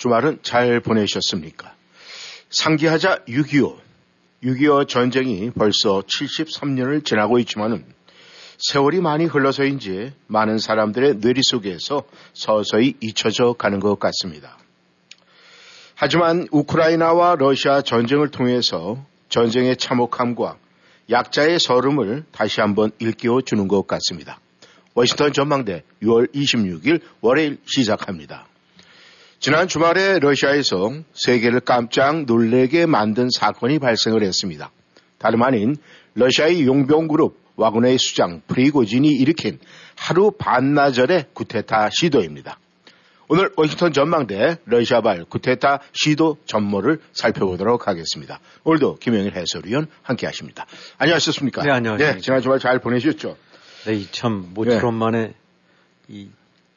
주말은 잘 보내셨습니까? 상기하자 6.25 6.25 전쟁이 벌써 73년을 지나고 있지만은 세월이 많이 흘러서인지 많은 사람들의 뇌리 속에서 서서히 잊혀져 가는 것 같습니다. 하지만 우크라이나와 러시아 전쟁을 통해서 전쟁의 참혹함과 약자의 서름을 다시 한번 일깨워 주는 것 같습니다. 워싱턴 전망대 6월 26일 월요일 시작합니다. 지난 주말에 러시아에서 세계를 깜짝 놀래게 만든 사건이 발생을 했습니다. 다름 아닌 러시아의 용병그룹 와그네의 수장 프리고진이 일으킨 하루 반나절의 구테타 시도입니다. 오늘 워싱턴 전망대 러시아발 구테타 시도 전모를 살펴보도록 하겠습니다. 오늘도 김영일 해설위원 함께 하십니다. 안녕하셨습니까? 네, 안녕하십니까. 네, 지난 주말 잘 보내셨죠? 네, 참 모처럼 만에 이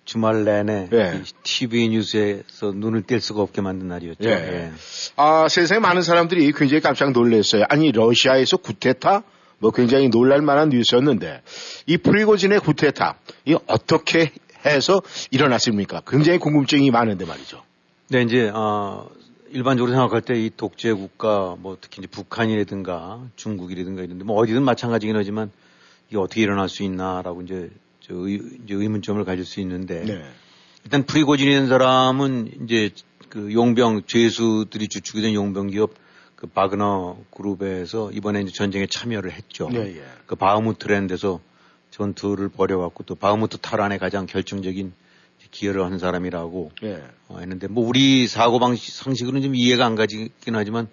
주말 내내 네. 이 TV 뉴스에서 눈을 뗄 수가 없게 만든 날이었죠. 예. 예. 아, 세상에 많은 사람들이 굉장히 깜짝 놀랐어요. 아니, 러시아에서 구테타? 뭐 굉장히 놀랄 만한 뉴스였는데, 이 프리고진의 구테타, 이 어떻게 해서 일어났습니까? 굉장히 궁금증이 많은데 말이죠. 네, 이제 어, 일반적으로 생각할 때 이 독재 국가, 뭐 특히 이제 북한이라든가 중국이라든가 이런데 뭐 어디든 마찬가지긴 하지만 이게 어떻게 일어날 수 있나라고 이제 저 의, 이제 의문점을 가질 수 있는데 네. 일단 프리고진이라는 사람은 이제 그 용병 죄수들이 주축이 된 용병 기업 그 바그너 그룹에서 이번에 이제 전쟁에 참여를 했죠. 네, 예. 그 바흐무트라는 데서 전투를 벌여왔고 또 바흐무트 탈환에 가장 결정적인 기여를 한 사람이라고 예. 어, 했는데 뭐 우리 사고 방식 상식으로는 좀 이해가 안 가지긴 하지만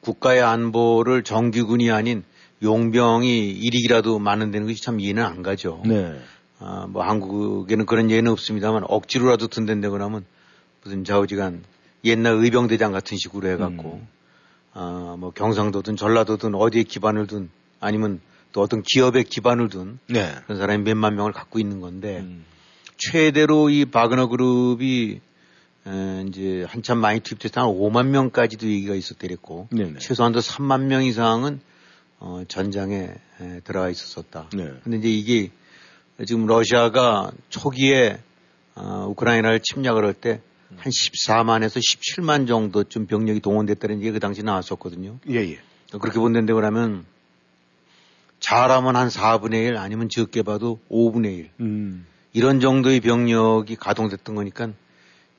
국가의 안보를 정규군이 아닌 용병이 일익이라도 많은 데는 것이 참 이해는 안 가죠. 네. 아, 뭐 한국에는 그런 예는 없습니다만 억지로라도 든댄다고 하면 무슨 좌우지간 옛날 의병대장 같은 식으로 해갖고 음. 아, 뭐 경상도든 전라도든 어디에 기반을 둔 아니면 또 어떤 기업에 기반을 둔 네. 그런 사람이 몇만 명을 갖고 있는 건데 음. 최대로 이 바그너 그룹이 에, 이제 한참 많이 투입돼서 한 5만 명까지도 얘기가 있었더랬고 네네. 최소한도 3만 명 이상은 어, 전장에 에, 들어가 있었었다. 네. 근데 이제 이게 지금 러시아가 초기에 어, 우크라이나를 침략을 할 때 한 14만에서 17만 정도쯤 병력이 동원됐다는 얘기가 그 당시 나왔었거든요. 예, 예. 그렇게 본다는데 그러면 잘하면 한 4분의 1 아니면 적게 봐도 5분의 1 음. 이런 정도의 병력이 가동됐던 거니까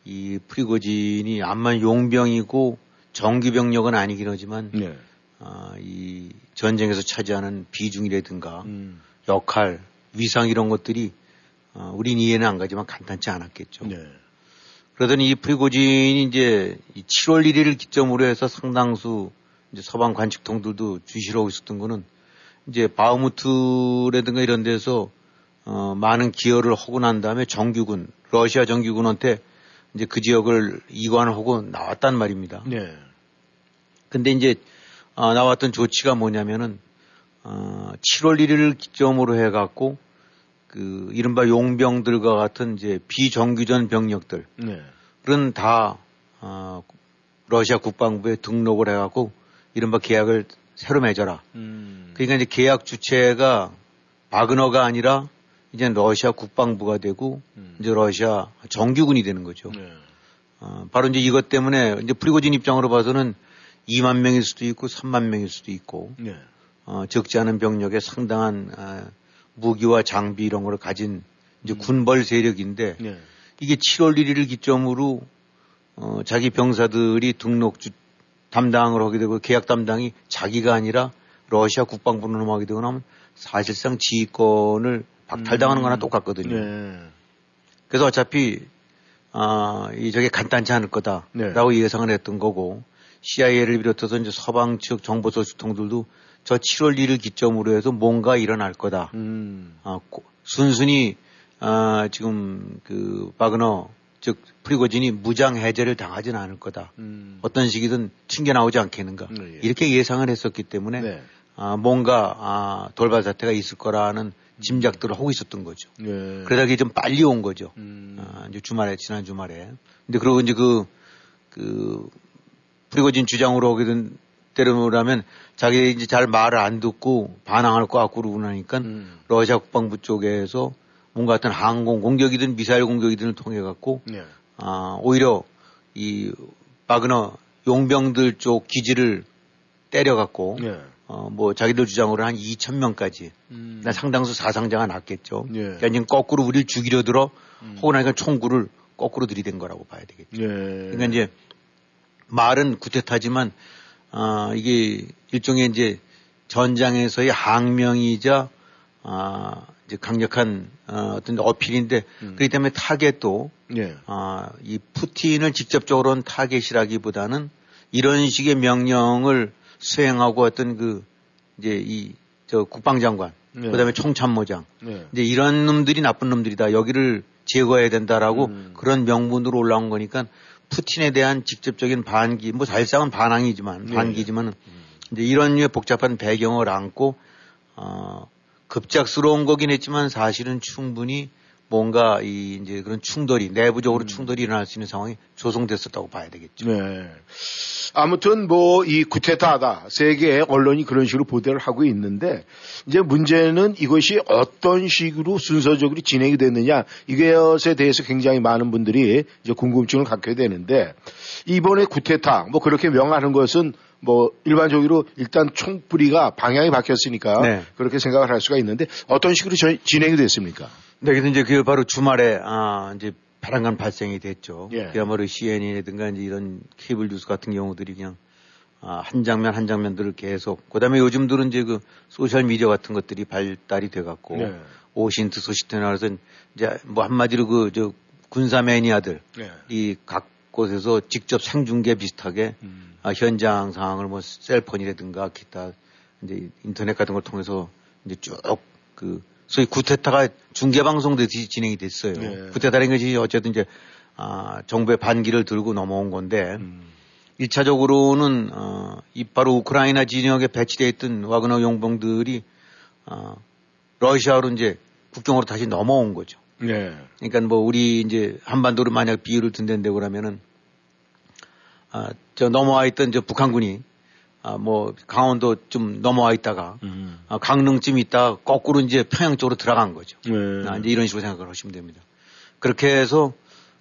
이 프리고진이 암만 용병이고 정규 병력은 아니긴 하지만 네. 아, 이 전쟁에서 차지하는 비중이라든가 음. 역할, 위상 이런 것들이 어, 우린 이해는 안 가지만 간단치 않았겠죠. 네. 그러더니 이 프리고진이 이제 이 7월 1일을 기점으로 해서 상당수 이제 서방 관측통들도 주시하고 있었던 거는 이제 바흐무트라든가 이런 데서 어, 많은 기여를 하고 난 다음에 정규군, 러시아 정규군한테 이제 그 지역을 이관을 하고 나왔단 말입니다. 네. 근데 이제 어, 나왔던 조치가 뭐냐면은 어, 7월 1일을 기점으로 해갖고 그 이른바 용병들과 같은 이제 비정규전 병력들 네. 그런 다 어, 러시아 국방부에 등록을 해갖고 이른바 계약을 새로 맺어라. 음. 그러니까 이제 계약 주체가 바그너가 아니라 이제 러시아 국방부가 되고 음. 이제 러시아 정규군이 되는 거죠. 네. 어, 바로 이제 이것 때문에 이제 프리고진 입장으로 봐서는 2만 명일 수도 있고 3만 명일 수도 있고 네. 어, 적지 않은 병력에 상당한 어, 무기와 장비 이런 걸 가진 이제 군벌 세력인데 네. 이게 7월 1일을 기점으로 어, 자기 병사들이 등록 주 담당을 하게 되고 계약 담당이 자기가 아니라 러시아 국방부로 넘어가게 되고 나면 사실상 지휘권을 박탈당하는 거나 똑같거든요. 네. 그래서 어차피 아, 이 저게 간단치 않을 거다라고 예상을 했던 거고 CIA를 비롯해서 이제 서방 측 정보 소식통들도 저 7월 1일 기점으로 해서 뭔가 일어날 거다. 음. 아, 고- 순순히 아, 지금 그 바그너 즉 프리고진이 무장 해제를 당하지는 않을 거다. 음. 어떤 식이든 튕겨 나오지 않겠는가. 네, 예. 이렇게 예상을 했었기 때문에 네. 아, 뭔가 아, 돌발 사태가 있을 거라는 짐작들을 하고 있었던 거죠. 네. 그러다 그게 좀 빨리 온 거죠. 음. 아, 이제 주말에 지난 주말에. 근데 그러고 이제 그, 그 프리고진 주장으로 오게 된 때라면 자기 이제 잘 말을 안 듣고 반항할 것 같고 그러고 나니까 음. 러시아 국방부 쪽에서 뭔가 어떤 항공 공격이든 미사일 공격이든을 통해 갖고 네. 아, 오히려 이 바그너 용병들 쪽 기지를 때려 갖고 네. 어, 뭐 자기들 주장으로 한 2천 명까지 음. 나 상당수 사상자가 났겠죠. 예. 그러니까 이제 거꾸로 우리를 죽이려 들어 음. 하고 나니까 총구를 거꾸로 들이댄 거라고 봐야 되겠죠. 예. 그러니까 이제 말은 구태타지만 아 이게 일종의 이제 전장에서의 항명이자 아 이제 강력한 어, 어떤 어필인데 음. 그렇기 때문에 타겟도 예. 아, 이 푸틴을 직접적으로는 타겟이라기보다는 이런 식의 명령을 수행하고 어떤 그 이제 이 저 국방장관 네. 그다음에 총참모장 네. 이제 이런 놈들이 나쁜 놈들이다 여기를 제거해야 된다라고 음. 그런 명분으로 올라온 거니까 푸틴에 대한 직접적인 반기 뭐 사실상은 반항이지만 네. 반기지만은 이제 이런 류의 복잡한 배경을 안고 어 급작스러운 거긴 했지만 사실은 충분히 뭔가 이 이제 그런 충돌이 내부적으로 충돌이 일어날 수 있는 상황이 조성됐었다고 봐야 되겠죠. 네. 아무튼 뭐 이 구테타다 세계 언론이 그런 식으로 보도를 하고 있는데 이제 문제는 이것이 어떤 식으로 순서적으로 진행이 됐느냐 이것에 대해서 굉장히 많은 분들이 이제 궁금증을 갖게 되는데 이번에 쿠데타 뭐 그렇게 명하는 것은 뭐 일반적으로 일단 총부리가 방향이 바뀌었으니까 네. 그렇게 생각을 할 수가 있는데 어떤 식으로 저- 진행이 됐습니까? 네, 그래서 이제 그 바로 주말에 아 이제 바람간 발생이 됐죠. 예. 그야말로 CNN이라든가 이제 이런 케이블 뉴스 같은 경우들이 그냥 아, 한 장면 한 장면들을 계속 그다음에 요즘들은 이제 그 소셜 미디어 같은 것들이 발달이 돼 갖고 네. OSINT 소시트나 그래서 이제 뭐 한마디로 그 저 군사 매니아들 네. 이각 곳에서 직접 생중계 비슷하게 음. 아, 현장 상황을 뭐 셀폰이라든가 기타 이제 인터넷 같은 걸 통해서 이제 쭉 그 소위 구테타가 중계 방송듯이 진행이 됐어요. 네. 구테타라는 것이 어쨌든 이제 아, 정부의 반기를 들고 넘어온 건데 음. 1차적으로는 어, 이 바로 우크라이나 진영에 배치되어 있던 와그너 용병들이 어, 러시아로 이제 국경으로 다시 넘어온 거죠. 네. 그러니까 뭐 우리 이제 한반도를 만약 비유를 든다고 그러면은 아, 저 넘어와 있던 저 북한군이 아, 뭐 강원도 좀 넘어와 있다가 음. 아, 강릉쯤 있다가 거꾸로 이제 평양 쪽으로 들어간 거죠. 네. 아, 이제 이런 식으로 생각을 하시면 됩니다. 그렇게 해서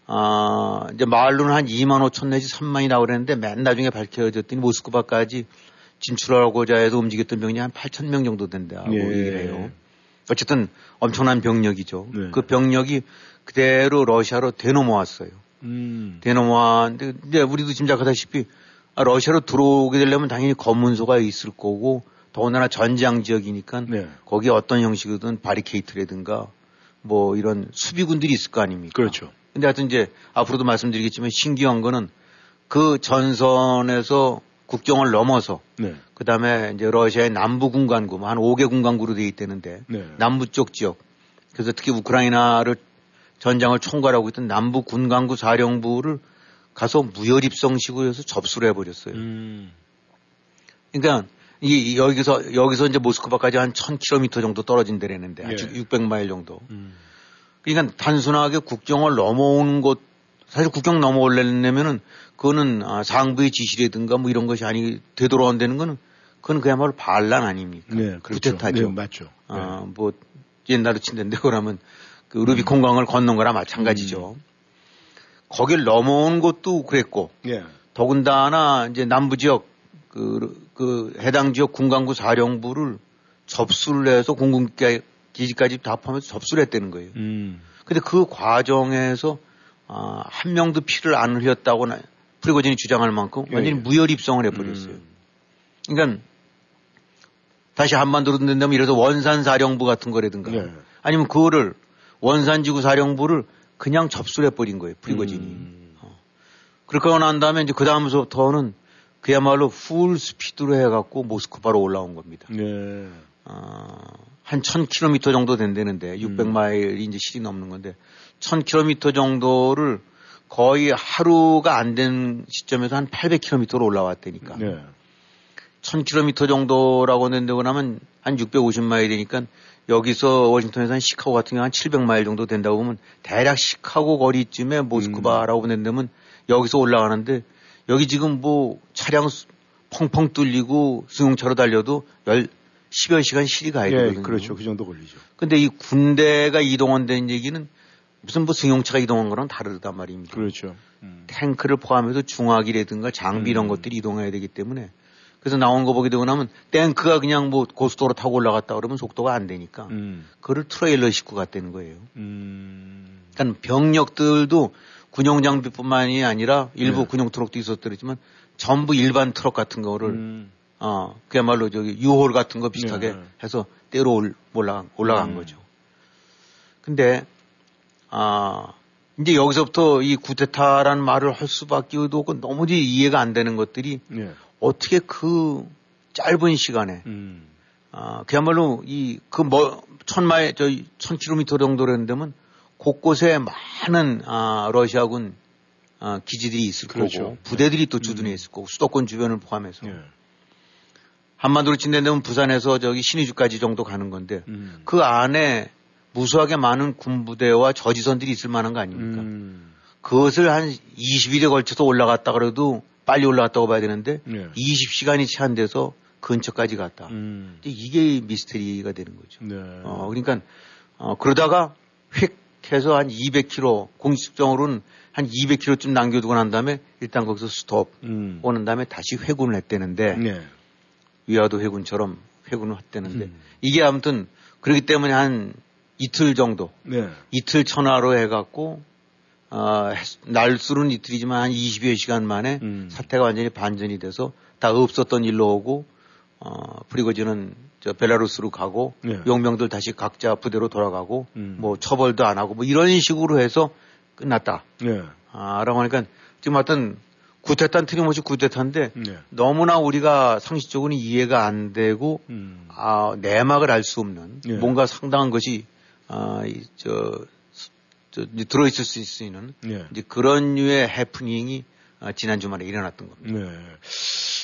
아, 이제 말로는 한 2만 5천 내지 3만이 나오고 그랬는데 맨 나중에 밝혀졌더니 모스크바까지 진출하고자 해서 움직였던 병력이 한 8천 명 정도 된다고 예. 얘기를 해요. 어쨌든 엄청난 병력이죠. 네. 그 병력이 그대로 러시아로 되넘어왔어요. 음. 되넘어왔는데 근데 우리도 짐작하다시피 아, 러시아로 들어오게 되려면 당연히 검문소가 있을 거고 더군다나 전장 지역이니까 네. 거기에 어떤 형식이든 바리케이트라든가 뭐 이런 수비군들이 있을 거 아닙니까? 그렇죠. 근데 하여튼 이제 앞으로도 말씀드리겠지만 신기한 거는 그 전선에서 국경을 넘어서 네. 그 다음에 이제 러시아의 남부 군간구, 뭐한 5개 군간구로 돼 있다는데 네. 남부 쪽 지역. 그래서 특히 우크라이나를 전장을 총괄하고 있던 남부 군간구 사령부를 가서 무혈 입성식으로 해서 접수를 해버렸어요. 음. 그러니까 이 여기서 여기서 이제 모스크바까지 한 1000km 정도 떨어진 데라는데 아주 예. 600마일 정도. 음. 그러니까 단순하게 국경을 넘어오는 곳 사실 국경 넘어오려면은 그거는 아, 상부의 지시라든가 뭐 이런 것이 아니 되돌아온다는 거는 그건 그야말로 반란 아닙니까? 네. 그렇죠. 구태타죠. 네, 맞죠. 네. 아, 뭐 옛날로 친다는데 그러면 그 루비콘 강을 건넌 거나 마찬가지죠. 음. 거길 넘어온 것도 그랬고 예. 더군다나 이제 남부 지역 그, 그 해당 지역 군강구 사령부를 접수를 해서 공군 기지까지 다 포함해서 접수를 했다는 거예요. 음. 근데 그 과정에서 아, 한 명도 피를 안 흘렸다고 나- 프리고진이 주장할 만큼 예, 완전히 예. 무혈 입성을 해버렸어요. 음. 그러니까 다시 한반도로 된다면 이래서 원산 사령부 같은 거라든가 네. 아니면 그거를 원산 지구 사령부를 그냥 접수를 해버린 거예요. 프리고진이. 음. 그렇게 하고 난 다음에 이제 그 다음부터는 그야말로 full speed로 해갖고 모스크바로 올라온 겁니다. 네. 어, 한 1000km 정도 된다는데 음. 600마일이 이제 실이 넘는 건데 1000km 정도를 거의 하루가 안 된 시점에서 한 800km로 올라왔다니까. 네. 1000km 정도라고 낸다고 하면 한 650마일 되니까 여기서 워싱턴에서 한 시카고 같은 경우 한 700마일 정도 된다고 보면 대략 시카고 거리쯤에 모스크바라고 낸다면 여기서 올라가는데 여기 지금 뭐 차량 수- 펑펑 뚫리고 승용차로 달려도 열 10여 시간 실이 가야 예, 되거든요. 그렇죠. 그 정도 걸리죠. 근데 이 군대가 이동한다는 얘기는 무슨 뭐 승용차가 이동한 거랑 다르단 말입니다. 그렇죠. 음. 탱크를 포함해서 중화기라든가 장비 이런 것들이 이동해야 되기 때문에 그래서 나온 거 보게 되고 나면 탱크가 그냥 뭐 고속도로 타고 올라갔다 그러면 속도가 안 되니까 음. 그거를 트레일러 싣고 갔다는 거예요. 음. 그러니까 병력들도 군용 장비뿐만이 아니라 일부 네. 군용 트럭도 있었더랬지만 전부 일반 트럭 같은 거를 음. 어 그야말로 저기 U-Haul 같은 거 비슷하게 네. 해서 때로 올- 올라간 올라간 음. 거죠. 근데 아 이제 여기서부터 이 구테타라는 말을 할 수밖에 없고 너무지 이해가 안 되는 것들이 예. 어떻게 그 짧은 시간에 음. 아 그야말로 이 그 뭐 천마일 저천 킬로미터 정도라는 데면 곳곳에 많은 아 러시아군 아, 기지들이 있을 그렇죠. 거고 부대들이 또 주둔해 있을 거고 수도권 주변을 포함해서 예. 한반도로 친다면 부산에서 저기 신의주까지 정도 가는 건데 음. 그 안에 무수하게 많은 군부대와 저지선들이 있을 만한 거 아닙니까? 음. 그것을 한 20일에 걸쳐서 올라갔다 그래도 빨리 올라갔다고 봐야 되는데 예. 20시간이 채 안 돼서 근처까지 갔다. 음. 이게 미스터리가 되는 거죠. 네. 어, 그러니까 어, 그러다가 휙 해서 한 200km 공식적으로는 한 200km쯤 남겨두고 난 다음에 일단 거기서 스톱 음. 오는 다음에 다시 회군을 했대는데 네. 위화도 회군처럼 회군을 했대는데 음. 이게 아무튼 그렇기 때문에 한 이틀 정도 네. 이틀 천하로 해갖고 어, 해- 날수는 이틀이지만 한 20여 시간 만에 음. 사태가 완전히 반전이 돼서 다 없었던 일로 오고 어, 프리고지는 저 벨라루스로 가고 네. 용병들 다시 각자 부대로 돌아가고 음. 뭐 처벌도 안 하고 뭐 이런 식으로 해서 끝났다. 네. 아, 라고 하니까 지금 하여튼 구테타는 틀림없이 구테타인데 네. 너무나 우리가 상식적으로 이해가 안 되고 음. 아, 내막을 알 수 없는 예. 뭔가 상당한 것이 아, 이, 저, 들어있을 수 있는 네. 이제 그런 류의 해프닝이 아, 지난 주말에 일어났던 겁니다. 네.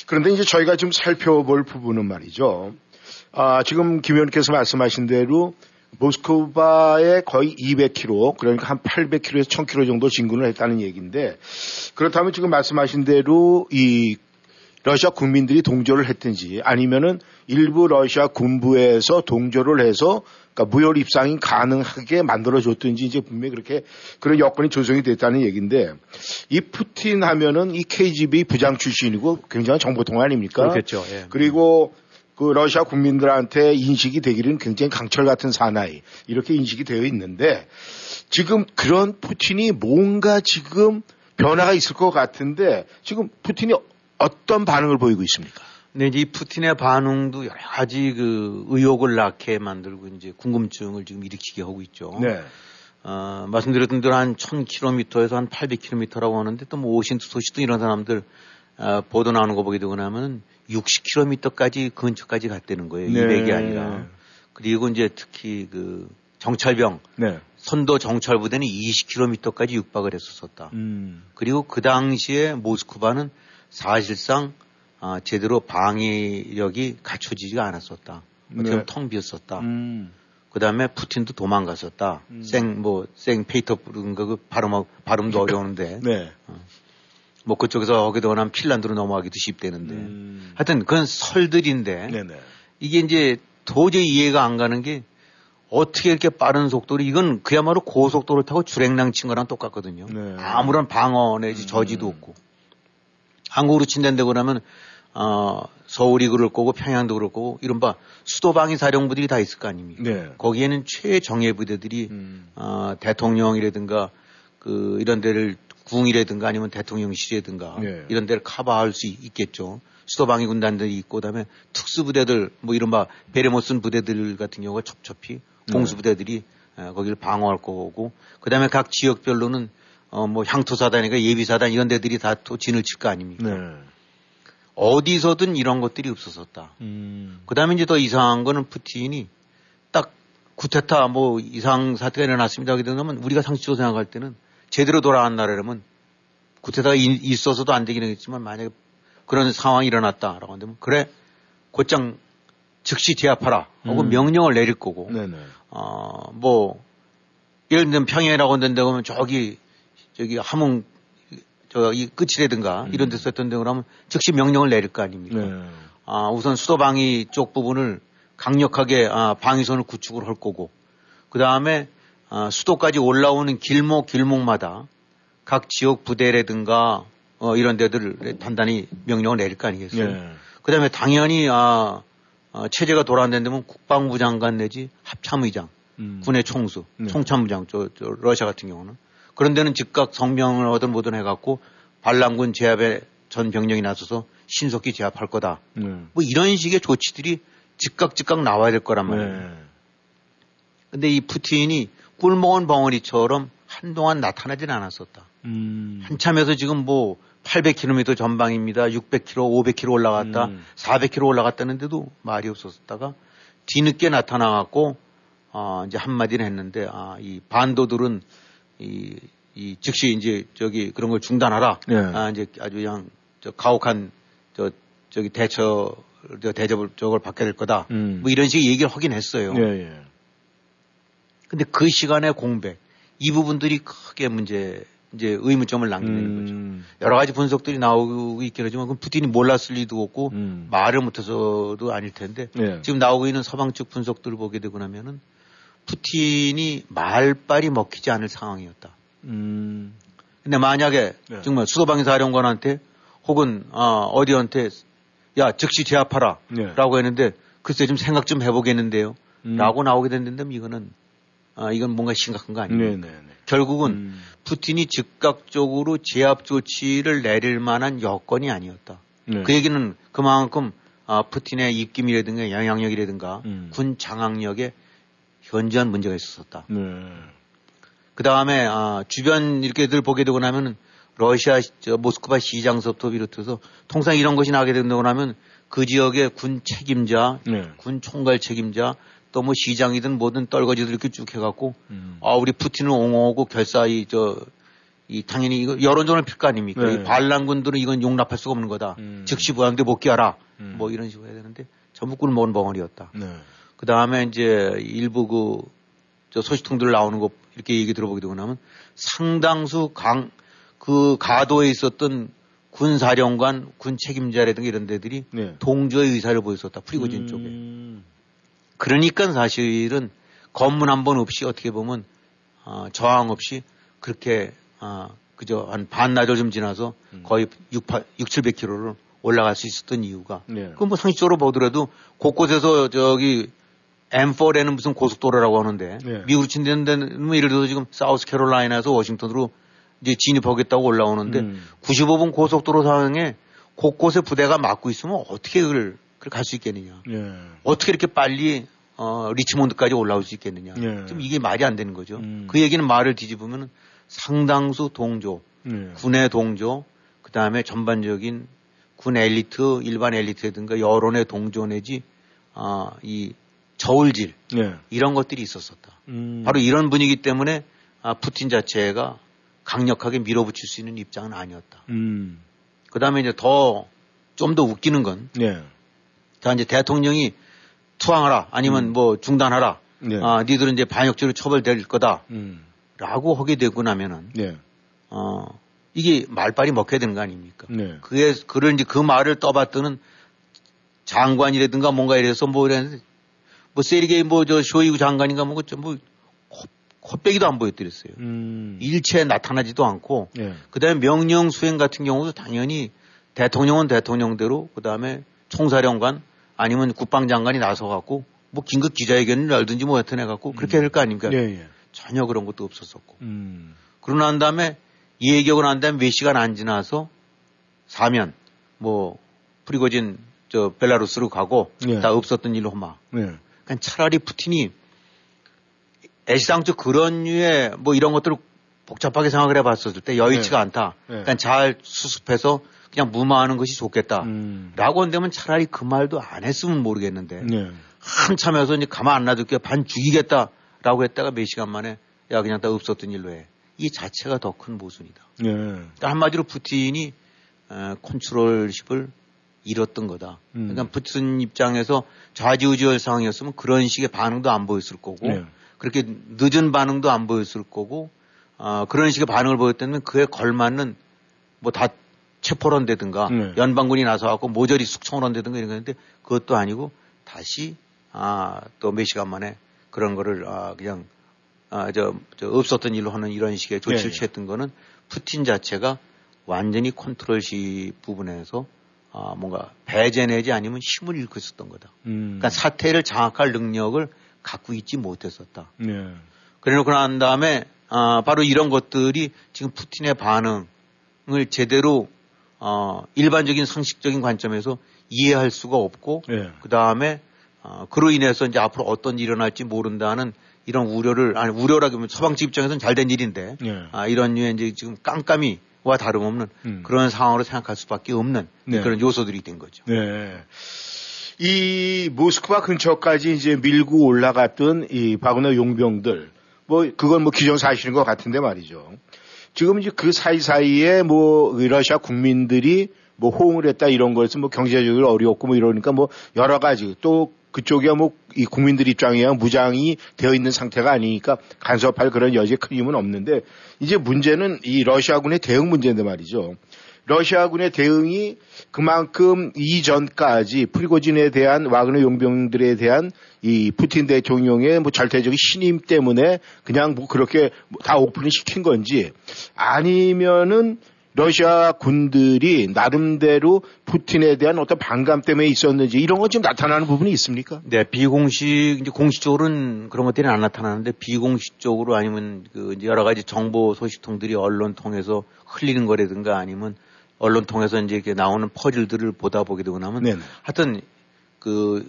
그런데 이제 저희가 좀 살펴볼 부분은 말이죠. 아, 지금 김 의원께서 말씀하신 대로 모스크바에 거의 200km, 그러니까 한 800km에서 1000km 정도 진군을 했다는 얘기인데, 그렇다면 지금 말씀하신 대로 이 러시아 국민들이 동조를 했든지 아니면은 일부 러시아 군부에서 동조를 해서 그러니까 무혈 입상이 가능하게 만들어줬든지 이제 분명히 그렇게 그런 여건이 조성이 됐다는 얘기인데 이 푸틴 하면은 이 KGB 부장 출신이고 굉장한 정보통 아닙니까? 예. 그리고 그 러시아 국민들한테 인식이 되기는 굉장히 강철 같은 사나이 이렇게 인식이 되어 있는데 지금 그런 푸틴이 뭔가 지금 변화가 있을 것 같은데 지금 푸틴이 어떤 반응을 보이고 있습니까? 근데 이제 이 푸틴의 반응도 여러 가지 그 의혹을 낳게 만들고 이제 궁금증을 지금 일으키게 하고 있죠. 네. 어, 말씀드렸던 대로 한 1000km에서 한 800km라고 하는데 또 뭐 오신트 소시도 이런 사람들 어, 보도 나오는 거 보게 되고 나면 60km까지 근처까지 갔다는 거예요. 네. 200이 아니라. 그리고 이제 특히 그 정찰병 네. 선도 정찰 부대는 20km까지 육박을 했었었다. 음. 그리고 그 당시에 모스크바는 사실상 아, 제대로 방위력이 갖춰지지가 않았었다. 어떻게 네. 텅 비었었다. 음. 그 다음에 푸틴도 도망갔었다. 음. 생, 뭐, 생 페이터 부른가 그 발음, 발음도 어려우는데. 네. 뭐 그쪽에서 하게 되거나 핀란드로 넘어가기도 쉽대는데. 음. 하여튼 그건 설들인데. 네네. 이게 이제 도저히 이해가 안 가는 게 어떻게 이렇게 빠른 속도로 이건 그야말로 고속도로 타고 주행랑 친 거랑 똑같거든요. 네. 아무런 방어 내지 저지도 없고. 한국으로 친다고 그러면 어, 서울이 그럴 거고 평양도 그럴 거고 이른바 수도방위 사령부들이 다 있을 거 아닙니까? 네. 거기에는 최정예 부대들이 음. 어, 대통령이라든가 그 이런 데를 궁이라든가 아니면 대통령실이라든가 네. 이런 데를 커버할 수 있겠죠. 수도방위 군단들이 있고 그다음에 특수부대들 뭐 이른바 베레모 쓴 부대들 같은 경우가 첩첩히 네. 공수부대들이 어, 거기를 방어할 거고 그다음에 각 지역별로는 어, 뭐 향토사단이니까 예비사단 이런 데들이 다 또 진을 칠 거 아닙니까? 네. 어디서든 이런 것들이 없었었다. 음. 그 다음에 이제 더 이상한 거는 푸틴이 딱 구테타 뭐 이상 사태가 일어났습니다. 하게 되면 우리가 상식적으로 생각할 때는 제대로 돌아간 나라라면 구태타가 이- 있어서도 안 되긴 하겠지만 만약에 그런 상황이 일어났다라고 한다면 그래 곧장 즉시 제압하라 하고 음. 명령을 내릴 거고 네네. 어, 뭐, 예를 들면 평양이라고 한다고 하면 저기, 저기 함흥, 저기 끝이라든가 이런 데서 했던 데 그러면 즉시 명령을 내릴 거 아닙니까? 네. 아, 우선 수도방위 쪽 부분을 강력하게 아, 방위선을 구축을 할 거고, 그 다음에 아, 수도까지 올라오는 길목 길목마다 각 지역 부대라든가 어, 이런 데들을 단단히 명령을 내릴 거 아니겠어요? 네. 그 다음에 당연히 아, 아, 체제가 돌아간다면 국방부 장관 내지 합참의장, 음. 군의 총수, 네. 총참부장, 저, 저 러시아 같은 경우는 그런 데는 즉각 성명을 얻은 뭐든 해갖고 반란군 제압에 전 병력이 나서서 신속히 제압할 거다. 네. 뭐 이런 식의 조치들이 즉각 즉각 나와야 될 거란 말이에요. 네. 근데 이 푸틴이 꿀 먹은 벙어리처럼 한동안 나타나진 않았었다. 음. 한참에서 지금 뭐 800km 전방입니다. 600km, 500km 올라갔다. 음. 400km 올라갔다는데도 말이 없었다가 뒤늦게 나타나갖고 아, 이제 한마디는 했는데 아, 이 반도들은 이, 이 즉시 이제 저기 그런 걸 중단하라. 네. 아, 이제 아주 그냥 저 가혹한 저 저기 대처 저 대접을 저걸 받게 될 거다. 음. 뭐 이런 식의 얘기를 하긴 했어요. 예, 예. 근데 그 시간의 공백 이 부분들이 크게 문제 이제 의문점을 남기는 거죠. 음. 여러 가지 분석들이 나오고 있긴 하지만 그 푸틴이 몰랐을 리도 없고 음. 말을 못해서도 아닐 텐데 예. 지금 나오고 있는 서방 측 분석들을 보게 되고 나면은 푸틴이 말빨이 먹히지 않을 상황이었다. 음. 근데 만약에 네. 정말 수도방위 사령관한테 혹은 어, 어디한테 야 즉시 제압하라 네. 라고 했는데 글쎄 좀 생각 좀 해보겠는데요 음. 라고 나오게 된다면 이거는 아, 이건 뭔가 심각한 거 아니에요. 네, 네, 네. 결국은 음. 푸틴이 즉각적으로 제압 조치를 내릴 만한 여건이 아니었다. 네. 그 얘기는 그만큼 아, 푸틴의 입김이라든가 영향력이라든가 음. 군 장악력에 현저한 문제가 있었다. 네. 그 다음에 아, 주변 이렇게들 보게 되고 나면은 러시아 시- 저 모스크바 시장서부터 비롯해서 통상 이런 것이 나게 된다고 나면 그 지역의 군 책임자, 네. 군 총괄 책임자, 또 뭐 시장이든 뭐든 떨거지들 이렇게 쭉 해갖고 음. 아 우리 푸틴을 옹호하고 결사 이 저 이 당연히 이거 여론전을 필 거 아닙니까? 네. 이 반란군들은 이건 용납할 수가 없는 거다. 음. 즉시 부양대 복귀하라. 음. 뭐 이런 식으로 해야 되는데 전부 꿀 먹은 벙어리였다. 네. 그 다음에 이제 일부 그, 저 소식통들 나오는 거 이렇게 얘기 들어보게 되고 나면 상당수 강, 그 가도에 있었던 군 사령관, 군 책임자라든가 이런 데들이 네. 동조의 의사를 보였었다. 프리고진 음. 쪽에. 그러니까 사실은 검문 한 번 없이 어떻게 보면 어, 저항 없이 그렇게 어, 그저 한 반나절 좀 지나서 음. 거의 6, 8, 6 700km를 올라갈 수 있었던 이유가 네. 그뭐 상식적으로 보더라도 곳곳에서 저기 M4라는 무슨 고속도로라고 하는데 네. 미국으로 친다는 데는 뭐 예를 들어서 지금 사우스 캐롤라이나에서 워싱턴으로 이제 진입하겠다고 올라오는데 음. 95분 고속도로 상황에 곳곳에 부대가 막고 있으면 어떻게 그걸 갈 수 있겠느냐. 예. 어떻게 이렇게 빨리 어, 리치몬드까지 올라올 수 있겠느냐. 예. 좀 이게 말이 안 되는 거죠. 음. 그 얘기는 말을 뒤집으면 상당수 동조, 네. 군의 동조, 그 다음에 전반적인 군 엘리트, 일반 엘리트라든가 여론의 동조 내지 아, 이 저울질 네. 이런 것들이 있었었다. 음. 바로 이런 분위기 때문에 아, 푸틴 자체가 강력하게 밀어붙일 수 있는 입장은 아니었다. 음. 그 다음에 이제 더 좀더 웃기는 건 네. 자, 이제 대통령이 투항하라 아니면 뭐 중단하라. 음. 네. 아, 니들은 이제 반역죄로 처벌될 거다. 음. 라고 하게 되고 나면은, 네. 어, 이게 말빨이 먹혀야 되는 거 아닙니까? 네. 그에, 그를 이제 그 말을 떠받드는 장관이라든가 뭔가 이래서 뭐 이랬는데, 뭐 세리게이 뭐 저 쇼이구 장관인가 뭐, 그 뭐, 코, 코빼기도 안 보였더랬어요. 음. 일체에 나타나지도 않고, 네. 그 다음에 명령 수행 같은 경우도 당연히 대통령은 대통령대로 그 다음에 총사령관 아니면 국방장관이 나서 갖고 뭐 긴급 기자회견을 열든지 뭐 하여튼 해갖고 그렇게 될거 아닙니까? 예, 예. 전혀 그런 것도 없었었고. 음. 그러고 난 다음에 예격을 한 다음에 몇 시간 안 지나서 사면 뭐 프리고진 저 벨라루스로 가고 예. 다 없었던 일로 막. 네. 그러니까 차라리 푸틴이 애시당초 그런 류의 뭐 이런 것들을 복잡하게 생각을 해봤었을 때 여의치가 네. 않다. 네. 그러니까 잘 수습해서 그냥 무마하는 것이 좋겠다. 음. 라고 한다면 차라리 그 말도 안 했으면 모르겠는데 네. 한참에서 이제 가만 안 놔둘게 반 죽이겠다라고 했다가 몇 시간 만에 야 그냥 다 없었던 일로 해. 이 자체가 더 큰 모순이다. 예. 그러니까 한마디로 푸틴이 어, 컨트롤십을 잃었던 거다. 음. 그러니까 푸틴 입장에서 좌지우지할 상황이었으면 그런 식의 반응도 안 보였을 거고 네. 그렇게 늦은 반응도 안 보였을 거고 어, 그런 식의 반응을 보였다면 그에 걸맞는 뭐 다 체포를 한다든가 네. 연방군이 나서 갖고 모조리 숙청을 한다든가 이런 건데 그것도 아니고 다시 아, 또 몇 시간 만에 그런 거를 아, 그냥 아, 저, 저 없었던 일로 하는 이런 식의 조치를 네. 취했던 거는 푸틴 자체가 완전히 컨트롤시 부분에서 아, 뭔가 배제 내지 아니면 힘을 잃고 있었던 거다. 음. 그러니까 사태를 장악할 능력을 갖고 있지 못했었다. 예. 그래 놓고 난 다음에 아, 바로 이런 것들이 지금 푸틴의 반응을 제대로 어, 일반적인 상식적인 관점에서 이해할 수가 없고 예. 그 다음에 어, 그로 인해서 이제 앞으로 어떤 일이 일어날지 모른다는 이런 우려를 아니 우려라기보면 서방 측 입장에서는 잘된 일인데 예. 아, 이런 류의 이제 지금 깜깜이 와 다름없는 음. 그런 상황으로 생각할 수밖에 없는 네. 그런 요소들이 된 거죠. 네. 이 모스크바 근처까지 이제 밀고 올라갔던 이 바그너 용병들, 뭐 그건 뭐 기정사실인 것 같은데 말이죠. 지금 이제 그 사이사이에 뭐이 러시아 국민들이 뭐 호응을 했다 이런 거에서 뭐 경제적으로 어려웠고 뭐 이러니까 뭐 여러 가지 또 그쪽이야 뭐 이 국민들 입장이야 무장이 되어 있는 상태가 아니니까 간섭할 그런 여지가 큰 힘은 없는데 이제 문제는 이 러시아군의 대응 문제인데 말이죠. 러시아군의 대응이 그만큼 이전까지 프리고진에 대한 와그너 용병들에 대한 이 푸틴 대통령의 뭐 절대적인 신임 때문에 그냥 뭐 그렇게 뭐다 오픈을 시킨 건지 아니면은 러시아 군들이 나름대로 푸틴에 대한 어떤 반감 때문에 있었는지 이런 건 지금 나타나는 부분이 있습니까? 네, 비공식, 이제 공식적으로는 그런 것들이 안 나타나는데 비공식적으로 아니면 그 이제 여러 가지 정보 소식통들이 언론 통해서 흘리는 거라든가 아니면 언론 통해서 이제 이렇게 나오는 퍼즐들을 보다 보게 되고 나면 네네. 하여튼 그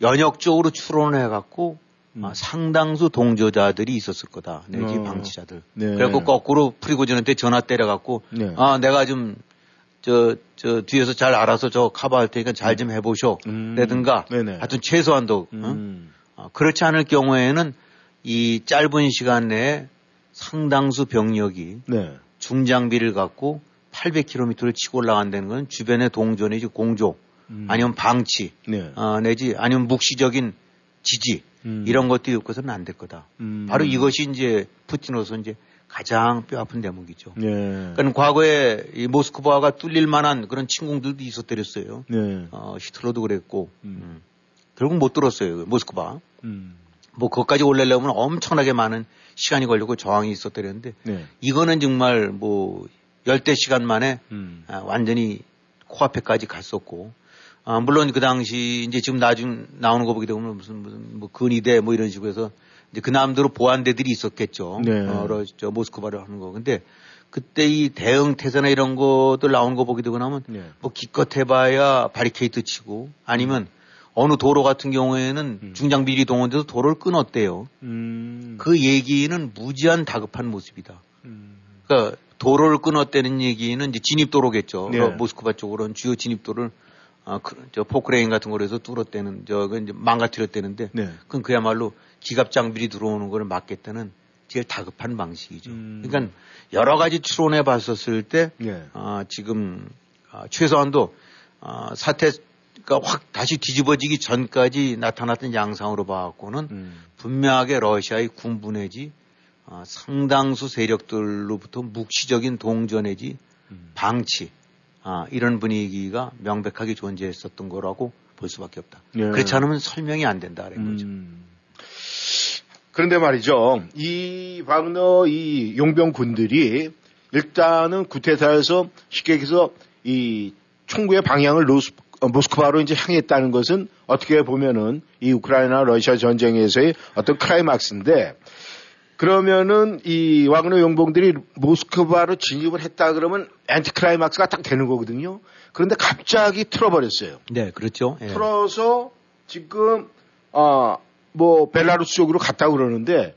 연역적으로 추론해 갖고 음. 아, 상당수 동조자들이 있었을 거다. 내지 어. 방치자들. 네. 그래갖고 거꾸로 프리고진한테 전화 때려갖고 네. 아 내가 좀 저, 저 뒤에서 잘 알아서 저 커버할 테니까 잘 좀 해보쇼. 음. 라든가 네네. 하여튼 최소한도 어? 음. 어, 그렇지 않을 경우에는 이 짧은 시간 내에 상당수 병력이 네. 중장비를 갖고 800km를 치고 올라간다는 건 주변의 동조 내지 공조 음. 아니면 방치 네. 어, 내지 아니면 묵시적인 지지 음. 이런 것들이 없고서는 안 될 거다. 음. 바로 이것이 이제 푸틴으로서 이제 가장 뼈 아픈 대목이죠. 네. 그러니까 과거에 이 모스크바가 뚫릴 만한 그런 침공들도 있었더랬어요. 네. 어, 히틀러도 그랬고 음. 음. 결국 못 들었어요. 모스크바. 음. 뭐 그것까지 올리려면 엄청나게 많은 시간이 걸리고 저항이 있었더랬는데 네. 이거는 정말 뭐 열대 시간 만에 음. 아, 완전히 코앞에까지 갔었고 아, 물론 그 당시 이제 지금 나중 나오는 거 보게 되면 무슨 무슨 뭐 근위대 뭐 이런 식으로 해서 이제 그 남대로 보안대들이 있었겠죠. 네. 어, 러- 저 모스크바를 하는 거. 근데 그때 이 대응 태세나 이런 것들 나오는 거 보게 되고 나면 네. 뭐 기껏 해봐야 바리케이트 치고 아니면 어느 도로 같은 경우에는 음. 중장비리 동원돼서 도로를 끊었대요. 음. 그 얘기는 무지한 다급한 모습이다. 음. 그러니까 도로를 끊었다는 얘기는 이제 진입도로겠죠. 네. 러- 모스크바 쪽으로는 주요 진입도를 아, 그, 저 포크레인 같은 거로 해서 뚫었다는 저거 이제 망가뜨렸다는데 네. 그건 그야말로 기갑 장비들이 들어오는 거를 막겠다는 제일 다급한 방식이죠. 음. 그러니까 여러 가지 추론해 봤었을 때 네. 아, 지금 아, 최소한도 아, 사태가 확 다시 뒤집어지기 전까지 나타났던 양상으로 봐갖고는 음. 분명하게 러시아의 군부 내지 아, 상당수 세력들로부터 묵시적인 동조 내지 음. 방치 아, 이런 분위기가 명백하게 존재했었던 거라고 볼 수밖에 없다. 예. 그렇지 않으면 설명이 안 된다는 거죠. 음. 그런데 말이죠. 이 바그너 이 용병 군들이 일단은 구테타에서 쉽게 얘기해서 이 총구의 방향을 로스, 어, 모스크바로 이제 향했다는 것은 어떻게 보면은 이 우크라이나 러시아 전쟁에서의 어떤 클라이막스인데 그러면은 이 와그너 용병들이 모스크바로 진입을 했다 그러면 엔티클라이막스가 딱 되는 거거든요. 그런데 갑자기 틀어버렸어요. 네, 그렇죠. 예. 풀어서 지금 아 뭐 벨라루스 쪽으로 갔다 고 그러는데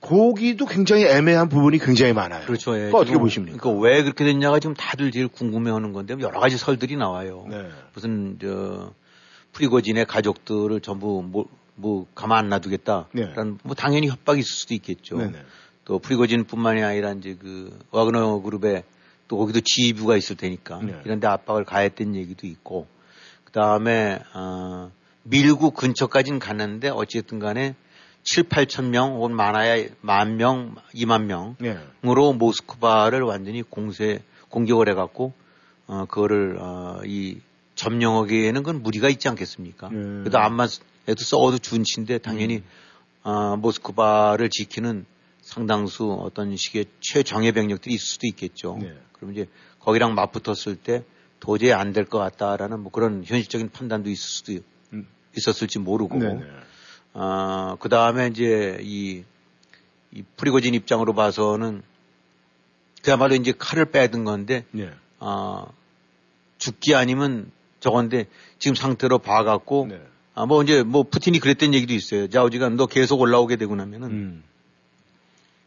거기도 굉장히 애매한 부분이 굉장히 많아요. 그렇죠. 예. 어떻게 보십니까? 그러니까 왜 그렇게 됐냐가 지금 다들 제일 궁금해하는 건데 여러 가지 설들이 나와요. 네. 무슨 저 프리고진의 가족들을 전부 뭐, 뭐 가만 안 놔두겠다. 네. 뭐 당연히 협박이 있을 수도 있겠죠. 네네. 또 프리고진뿐만이 아니라 이제 그 와그너 그룹에 또 거기도 지휘부가 있을 테니까 네. 이런데 압박을 가했던 얘기도 있고 그 다음에 어, 밀구 근처까지는 갔는데 어쨌든 간에 7, 8천 명 혹은 많아야 만 명, 2만 네. 명으로 모스크바를 완전히 공세 공격을 해갖고 어 그거를 어 이 점령하기에는 그건 무리가 있지 않겠습니까? 네. 그래도 암만 해도 써도 준치인데 당연히 음. 어 모스크바를 지키는 상당수 어떤 식의 최정예 병력들이 있을 수도 있겠죠. 네. 그럼 이제 거기랑 맞붙었을 때 도저히 안 될 것 같다라는 뭐 그런 현실적인 판단도 있을 수도 음. 있었을지 모르고 네네. 어, 그 다음에 이제 이, 이 프리고진 입장으로 봐서는 그야말로 이제 칼을 빼든 건데, 네. 어, 죽기 아니면 저건데 지금 상태로 봐갖고, 네. 아, 뭐 이제 뭐 푸틴이 그랬던 얘기도 있어요. 자우지간 너 계속 올라오게 되고 나면은 음.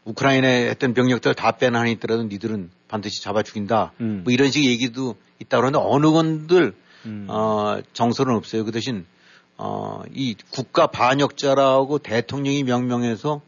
우크라이나에 했던 병력들 다 빼나 하니 있더라도 니들은 반드시 잡아 죽인다. 음. 뭐 이런 식의 얘기도 있다 그러는데 어느 건들 음. 어, 정설은 없어요. 그 대신, 어, 이 국가 반역자라고 대통령이 명명해서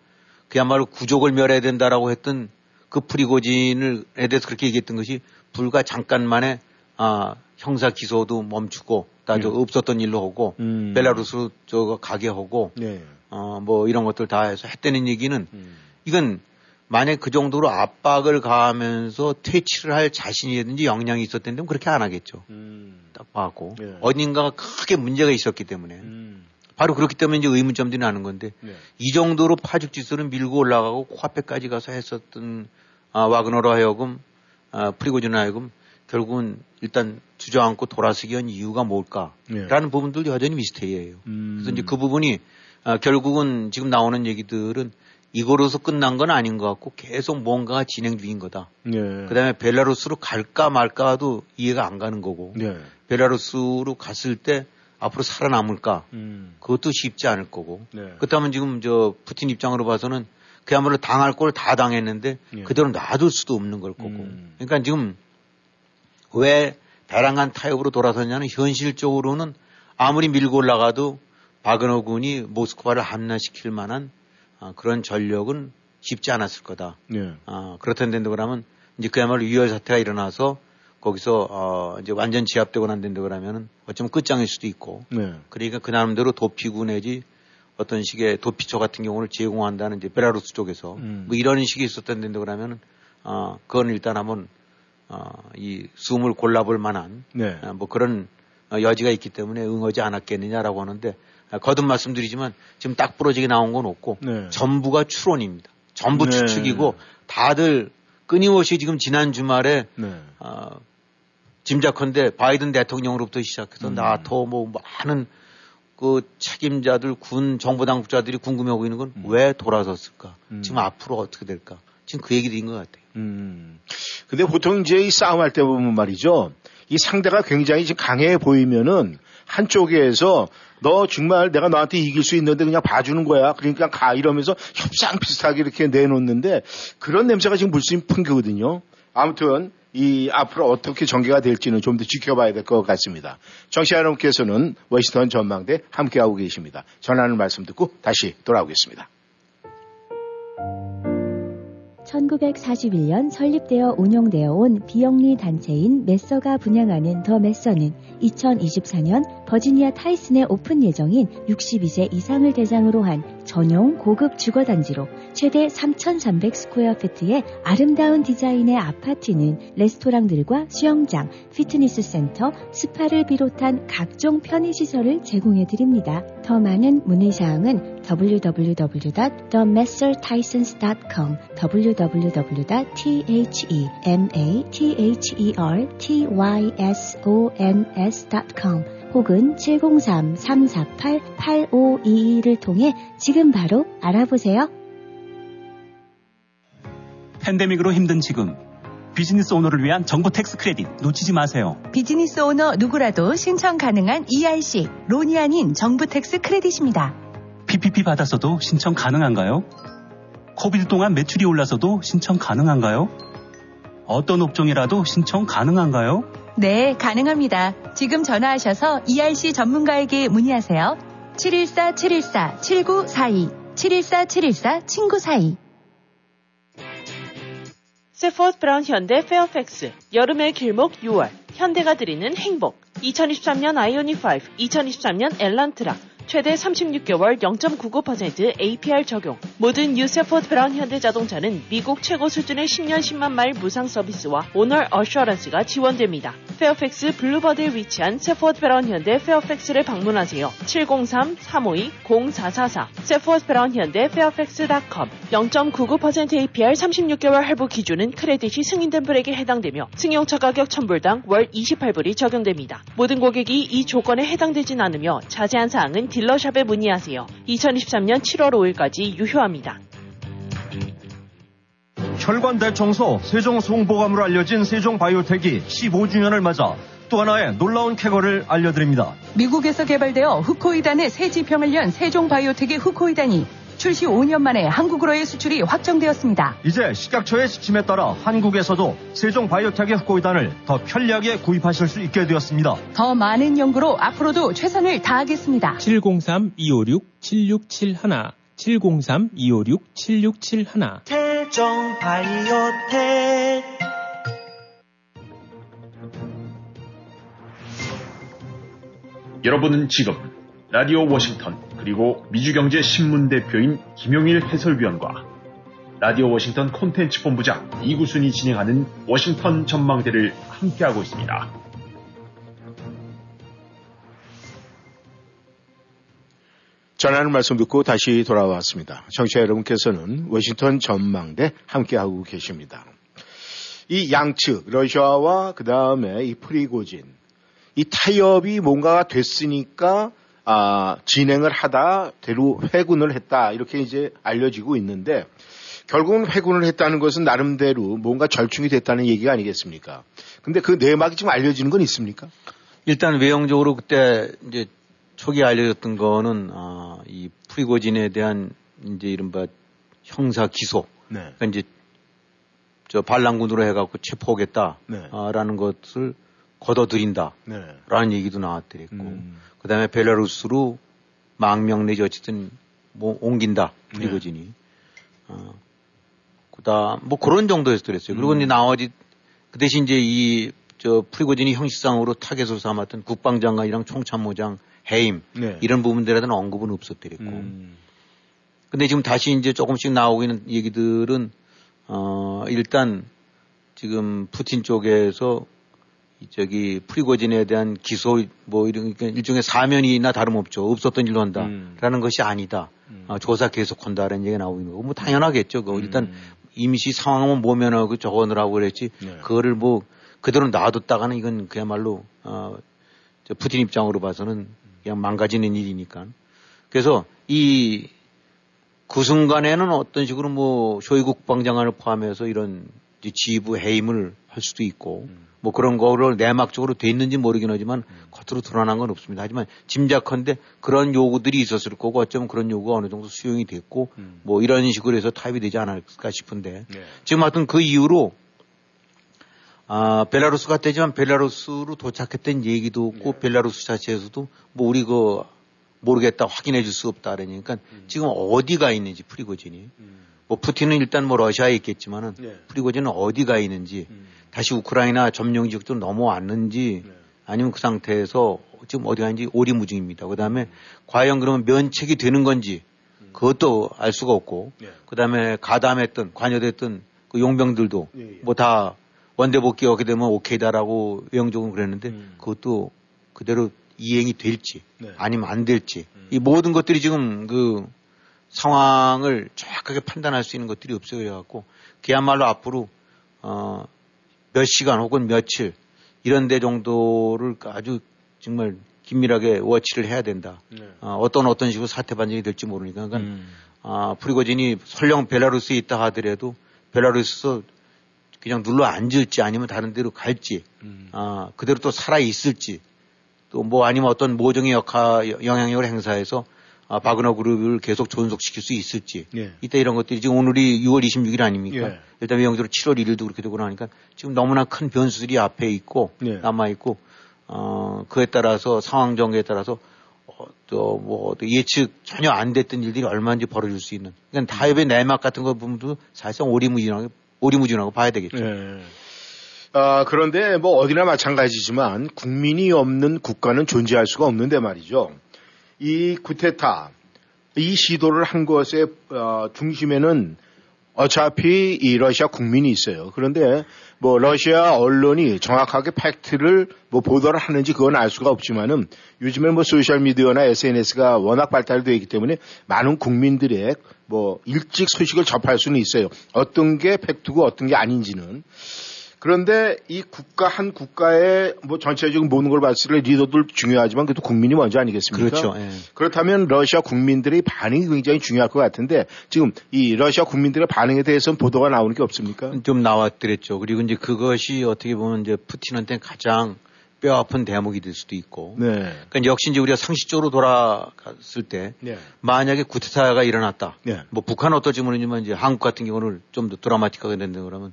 그야말로 구족을 멸해야 된다라고 했던 그 프리고진을 에 대해서 그렇게 얘기했던 것이 불과 잠깐 만에, 아, 형사 기소도 멈추고, 다저 네. 없었던 일로 하고, 음. 벨라루스 저거 가게 하고, 네. 어, 뭐 이런 것들 다 해서 했다는 얘기는 음. 이건 만약 그 정도로 압박을 가하면서 퇴치를 할 자신이라든지 역량이 있었다면 그렇게 안 하겠죠. 음. 딱 봐고 예. 어딘가가 크게 문제가 있었기 때문에 음. 바로 그렇기 때문에 이제 의문점들이 나는 건데 네. 이 정도로 파죽지수를 밀고 올라가고 코앞에까지 가서 했었던 아, 와그너로 하여금 아, 프리고진으로 하여금 결국은 일단 주저앉고 돌아서기 위한 이유가 뭘까라는 네. 부분들도 여전히 미스테리예요. 음. 그래서 이제 그 부분이 아, 결국은 지금 나오는 얘기들은 이거로서 끝난 건 아닌 것 같고 계속 뭔가가 진행 중인 거다. 네. 그다음에 벨라루스로 갈까 말까도 이해가 안 가는 거고 네. 벨라루스로 갔을 때 앞으로 살아남을까 음. 그것도 쉽지 않을 거고 네. 그렇다면 지금 저 푸틴 입장으로 봐서는 그야말로 당할 걸 다 당했는데 예. 그대로 놔둘 수도 없는 걸 거고 음. 그러니까 지금 왜 배랑한 타협으로 돌아섰냐는 현실적으로는 아무리 밀고 올라가도 바그너 군이 모스크바를 함락시킬 만한 아, 그런 전력은 쉽지 않았을 거다. 네. 아, 그렇다는데 그러면 이제 그야말로 유혈 사태가 일어나서 거기서 어, 이제 완전 제압되고 난 데인데 그러면은 어쩌면 끝장일 수도 있고 네. 그러니까 그 나름대로 도피구 내지 어떤 식의 도피처 같은 경우를 제공한다는 이제 베라루스 쪽에서 음. 뭐 이런 식이 있었던 데인데 그러면은 어, 그건 일단 한번 어, 이 숨을 골라볼 만한 네. 어, 뭐 그런 어, 여지가 있기 때문에 응하지 않았겠느냐라고 하는데 아, 거듭 말씀드리지만 지금 딱 부러지게 나온 건 없고 네. 전부가 추론입니다. 전부 네. 추측이고 다들 끊임없이 지금 지난 주말에 네. 어, 짐작컨대 바이든 대통령으로부터 시작해서 음. 나토 뭐 많은 그 책임자들 군 정부 당국자들이 궁금해하고 있는 건 음. 왜 돌아섰을까? 음. 지금 앞으로 어떻게 될까? 지금 그 얘기들인 것 같아요. 음. 근데 보통 이제 이 싸움할 때 보면 말이죠. 이 상대가 굉장히 지금 강해 보이면은 한쪽에서 너 정말 내가 너한테 이길 수 있는데 그냥 봐주는 거야. 그러니까 가 이러면서 협상 비슷하게 이렇게 내놓는데 그런 냄새가 지금 물씬 풍기거든요. 아무튼 이 앞으로 어떻게 전개가 될지는 좀 더 지켜봐야 될 것 같습니다. 청취자 여러분께서는 워싱턴 전망대 함께하고 계십니다. 전하는 말씀 듣고 다시 돌아오겠습니다. 1941년 설립되어 운영되어 온 비영리 단체인 메서가 분양하는 The Mather는 2024년 버지니아 타이슨에 오픈 예정인 62세 이상을 대상으로 한 전용 고급 주거단지로 최대 3,300 square feet의 아름다운 디자인의 아파트는 레스토랑들과 수영장, 피트니스 센터, 스파를 비롯한 각종 편의시설을 제공해 드립니다. 더 많은 문의사항은 www.themessertysons.com www.themethertysons.com 혹은 703-348-8522를 통해 지금 바로 알아보세요. 팬데믹으로 힘든 지금 비즈니스 오너를 위한 정보 tax credit 놓치지 마세요. 비즈니스 오너 누구라도 신청 가능한 ERC, loan이 아닌 정부 tax credit입니다. PPP 받았어도 신청 가능한가요? COVID 동안 매출이 올랐어도 신청 가능한가요? 어떤 업종이라도 신청 가능한가요? 네, 가능합니다. 지금 전화하셔서 ERC 전문가에게 문의하세요. 714-714-7942, 714-714-7942. Safford Brown 현대 페어팩스, 여름의 길목 6월, 현대가 드리는 행복, 2023년 아이오닉 5, 2023년 엘란트라, 최대 36개월 0.99% APR 적용. 모든 Safford Brown 현대자동차는 미국 최고 수준의 10년 10만 마일 무상 서비스와 owner assurance가 지원됩니다. 페어팩스 Boulevard에 위치한 Safford Brown 현대 페어팩스를 방문하세요. 703-352-0444 Safford Brown 현대 페어팩스.com 0.99% APR 36개월 할부 기준은 credit이 승인된 분에게 해당되며 승용차 가격 1000불당 월 28불이 적용됩니다. 모든 고객이 이 조건에 해당되진 않으며 자세한 사항은 dealer shop에 문의하세요. 2023년 7월 5일까지 유효합니다. 혈관 대청소 세종 송보감으로 알려진 세종 바이오텍이 15주년을 맞아 또 하나의 놀라운 쾌거를 알려드립니다. 미국에서 개발되어 후코이단의 새 지평을 연 세종 바이오텍의 후코이단이 출시 5년 만에 한국으로의 수출이 확정되었습니다. 이제 식약처의 지침에 따라 한국에서도 세종 바이오텍의 후코이단을 더 편리하게 구입하실 수 있게 되었습니다. 더 많은 연구로 앞으로도 최선을 다하겠습니다. 703-256-7671 703-256-7671 세종 바이오텍 여러분은 지금 라디오 워싱턴 그리고 미주경제신문 대표인 김용일 해설위원과 라디오 워싱턴 콘텐츠 본부장 이구순이 진행하는 워싱턴 전망대를 함께하고 있습니다. 전하는 말씀 듣고 다시 돌아왔습니다. 청취자 여러분께서는 워싱턴 전망대 함께하고 계십니다. 이 양측, 러시아와 그 다음에 이 프리고진, 이 타협이 뭔가가 됐으니까 아, 진행을 하다 대로 회군을 했다 이렇게 이제 알려지고 있는데 결국은 회군을 했다는 것은 나름대로 뭔가 절충이 됐다는 얘기가 아니겠습니까? 근데 그 내막이 지금 알려지는 건 있습니까? 일단 외형적으로 그때 이제 초기 알려졌던 거는 아, 이 프리고진에 대한 이제 이른바 형사 기소, 네. 그러니까 이제 저 반란군으로 해갖고 체포하겠다라는 네. 것을 걷어들인다라는 네. 얘기도 나왔더랬고, 음. 그 다음에 벨라루스로 망명 내지 어쨌든 뭐 옮긴다 프리고진이. 어, 그 다음 뭐 그런 정도였더랬어요. 그리고 음. 이제 나머지 그 대신 이제 이 저 프리고진이 형식상으로 타겟으로 삼았던 국방장관이랑 총참모장 해임 네. 이런 부분들에 대한 언급은 없었더랬고. 음. 근데 지금 다시 이제 조금씩 나오고 있는 얘기들은 어 일단 지금 푸틴 쪽에서 이 저기 프리고진에 대한 기소 뭐 이런 일종의 사면이나 다름없죠. 없었던 일로 한다라는 것이 아니다. 어, 조사 계속한다라는 얘기가 나오고 있는 거고 뭐 당연하겠죠. 그 일단 임시 상황은 모면하고 적어놓으라고 그랬지. 네. 그거를 뭐 그대로 놔뒀다가는 이건 그야말로 어, 저 푸틴 입장으로 봐서는 그냥 망가지는 일이니까. 그래서 이 그 순간에는 어떤 식으로 뭐 쇼이구 국방장관을 포함해서 이런 지휘부 해임을 할 수도 있고 뭐 그런 거를 내막적으로 돼 있는지 모르긴 하지만 겉으로 드러난 건 없습니다. 하지만 짐작컨대 그런 요구들이 있었을 거고 어쩌면 그런 요구가 어느 정도 수용이 됐고 뭐 이런 식으로 해서 타입이 되지 않을까 싶은데 네. 지금 하여튼 그 이후로 아, 벨라루스 같대지만 벨라루스로 도착했던 얘기도 없고 벨라루스 자체에서도 뭐 우리 그 모르겠다 확인해 줄 수 없다 그러니까 지금 어디가 있는지 프리고진이. 뭐 푸틴은 일단 뭐 러시아에 있겠지만은 네. 프리고진은 어디가 있는지 다시 우크라이나 점령 지역도 넘어왔는지 아니면 그 상태에서 지금 어디가 있는지 오리무중입니다. 그 다음에 과연 그러면 면책이 되는 건지 그것도 알 수가 없고 그 다음에 가담했던 관여됐던 그 용병들도 뭐 다 원대 복귀 하게 되면 오케이다라고 외형적으로 그랬는데 그것도 그대로 이행이 될지 네. 아니면 안 될지 이 모든 것들이 지금 그 상황을 정확하게 판단할 수 있는 것들이 없어요. 그래갖고 그야말로 앞으로 어, 몇 시간 혹은 며칠 이런 데 정도를 아주 정말 긴밀하게 워치를 해야 된다. 네. 어, 어떤 어떤 식으로 사태 반전이 될지 모르니까. 그러니까 아, 프리고진이 설령 벨라루스에 있다 하더라도 벨라루스에서 그냥 눌러 앉을지 아니면 다른 데로 갈지 아, 그대로 또 살아 있을지 또 뭐 아니면 어떤 모종의 역할 영향력을 행사해서 아, 바그너 그룹을 계속 존속시킬 수 있을지 예. 이때 이런 것들이 지금 오늘이 6월 26일 아닙니까? 예. 일단 외형적으로 7월 1일도 그렇게 되고 나니까 지금 너무나 큰 변수들이 앞에 있고 예. 남아 있고 어 그에 따라서 상황 전개에 따라서 어, 또뭐 예측 전혀 안 됐던 일들이 얼마인지 벌어질 수 있는 그러니까 타협의 내막 같은 거 보면 사실상 오리무진하게 오리무중하고 봐야 되겠죠. 예. 아, 그런데 뭐 어디나 마찬가지지만 국민이 없는 국가는 존재할 수가 없는데 말이죠. 이 구테타, 이 시도를 한 것의 어, 중심에는 어차피 이 러시아 국민이 있어요. 그런데 뭐 러시아 언론이 정확하게 팩트를 뭐 보도를 하는지 그건 알 수가 없지만은 요즘에 뭐 소셜 미디어나 SNS가 워낙 발달되어 있기 때문에 많은 국민들의 뭐 일찍 소식을 접할 수는 있어요. 어떤 게 팩트고 어떤 게 아닌지는. 그런데 이 국가 한 국가의 뭐 전체적인 모든 걸 봤을 때 리더들 중요하지만 그래도 국민이 먼저 아니겠습니까? 그렇죠. 예. 그렇다면 러시아 국민들의 반응이 굉장히 중요할 것 같은데 지금 이 러시아 국민들의 반응에 대해서는 보도가 나오는 게 없습니까? 좀 나왔더랬죠. 그리고 이제 그것이 어떻게 보면 이제 푸틴한테 가장 뼈 아픈 대목이 될 수도 있고. 네. 그러니까 역시 이제 우리가 상식적으로 돌아갔을 때 네. 만약에 구테타가 일어났다. 네. 뭐 북한 어떨지 모르지만 이제 한국 같은 경우는 좀 더 드라마틱하게 된다 그러면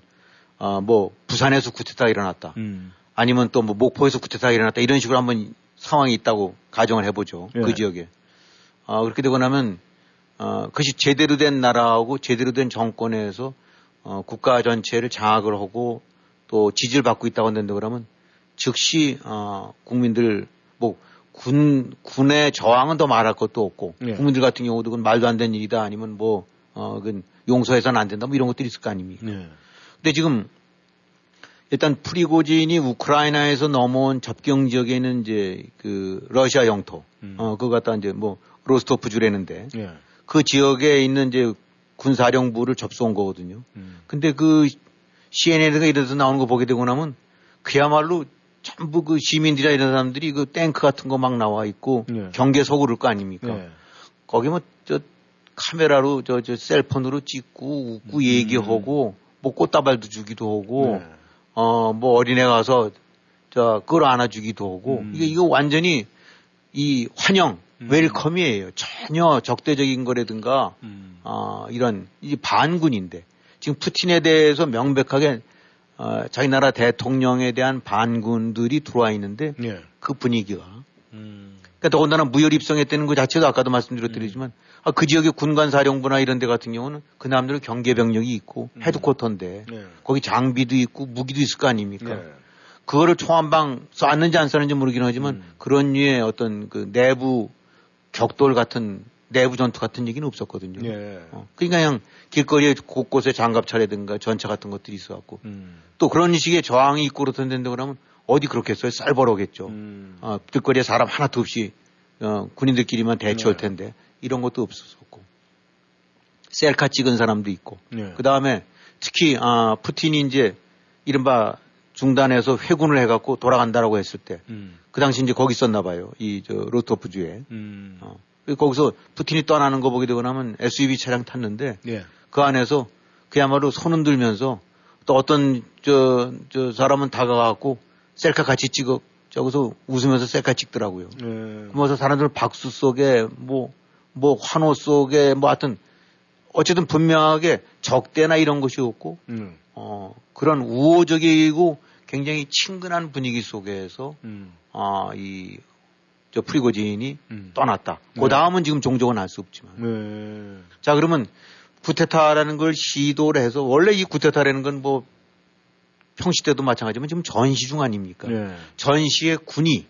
아뭐 부산에서 구테타가 일어났다. 음. 아니면 또 뭐 목포에서 구테타가 일어났다 이런 식으로 한번 상황이 있다고 가정을 해보죠. 예. 그 지역에. 아 그렇게 되고 나면 어, 그것이 제대로 된 나라하고 제대로 된 정권에서 어, 국가 전체를 장악을 하고 또 지지를 받고 있다고 한다 그러면 즉시 어, 국민들 뭐 군, 군의 저항은 더 말할 것도 없고 예. 국민들 같은 경우도 그건 말도 안 되는 일이다 아니면 뭐 어, 그건 용서해서는 안 된다 뭐 이런 것들이 있을 거 아닙니까? 네. 근데 지금 일단 프리고진이 우크라이나에서 넘어온 접경 지역에 있는 이제 그 러시아 영토, 음. 어, 그거 갖다 이제 뭐 로스토프 주라는데 예. 그 지역에 있는 이제 군사령부를 접수한 거거든요. 음. 근데 그 CNN이나 이런 데서 나오는 거 보게 되고 나면 그야말로 전부 그 시민들이나 이런 사람들이 그 탱크 같은 거 막 나와 있고 네. 경계서 그럴 거 아닙니까? 네. 거기 뭐 저 카메라로 저 저 셀폰으로 찍고 웃고 얘기하고 뭐 꽃다발도 주기도 하고 음. 네. 어뭐 어린애 가서 저 끌어안아 주기도 하고 음. 이게 이거 완전히 이 환영 웰컴이에요. 전혀 적대적인 거라든가 음. 어 이런 이 반군인데 지금 푸틴에 대해서 명백하게 어 자기 나라 대통령에 대한 반군들이 들어와 있는데 예. 그 분위기가 음. 그러니까 더군다나 무혈 입성했다는 그 자체도 아까도 말씀드렸더니지만 아, 그 지역의 군관 사령부나 이런 데 같은 경우는 그 남들은 경계 병력이 있고 헤드쿼터인데 네. 거기 장비도 있고 무기도 있을 거 아닙니까? 네. 그거를 총한방 쐈는지 안 쐈는지 모르긴 하지만 음. 그런 류의 어떤 그 내부 격돌 같은 내부 전투 같은 얘기는 없었거든요. 예. 어, 그러니까 그냥 길거리에 곳곳에 장갑차라든가 전차 같은 것들이 있어갖고 음. 또 그런 식의 저항이 있고 그렇던데 그러면 어디 그렇겠어요? 쌀벌하겠죠. 음. 어, 길거리에 사람 하나도 없이 어, 군인들끼리만 대처할 네. 텐데 이런 것도 없었고 셀카 찍은 사람도 있고 네. 그 다음에 특히 아, 푸틴이 이제 이른바 중단해서 회군을 해갖고 돌아간다라고 했을 때그 음. 당시 이제 거기 있었나 봐요 이 저 로토프 주에 음. 어. 그리고 거기서 푸틴이 떠나는 거 보게 되고 나면 SUV 차량 탔는데 예. 그 안에서 그야말로 손 흔 들면서 또 어떤 저, 저 사람은 다가가고 셀카 같이 찍어 저기서 웃으면서 셀카 찍더라고요. 예. 그러면서 사람들 박수 속에 뭐, 뭐 환호 속에 뭐 하여튼 어쨌든 분명하게 적대나 이런 것이 없고 음. 어, 그런 우호적이고 굉장히 친근한 분위기 속에서 음. 아, 이, 저 프리고진이 음. 떠났다. 네. 그 다음은 지금 종종은 알 수 없지만. 네. 자, 그러면 구테타라는 걸 시도를 해서 원래 이 구테타라는 건 뭐 평시 때도 마찬가지지만 지금 전시 중 아닙니까? 네. 전시의 군이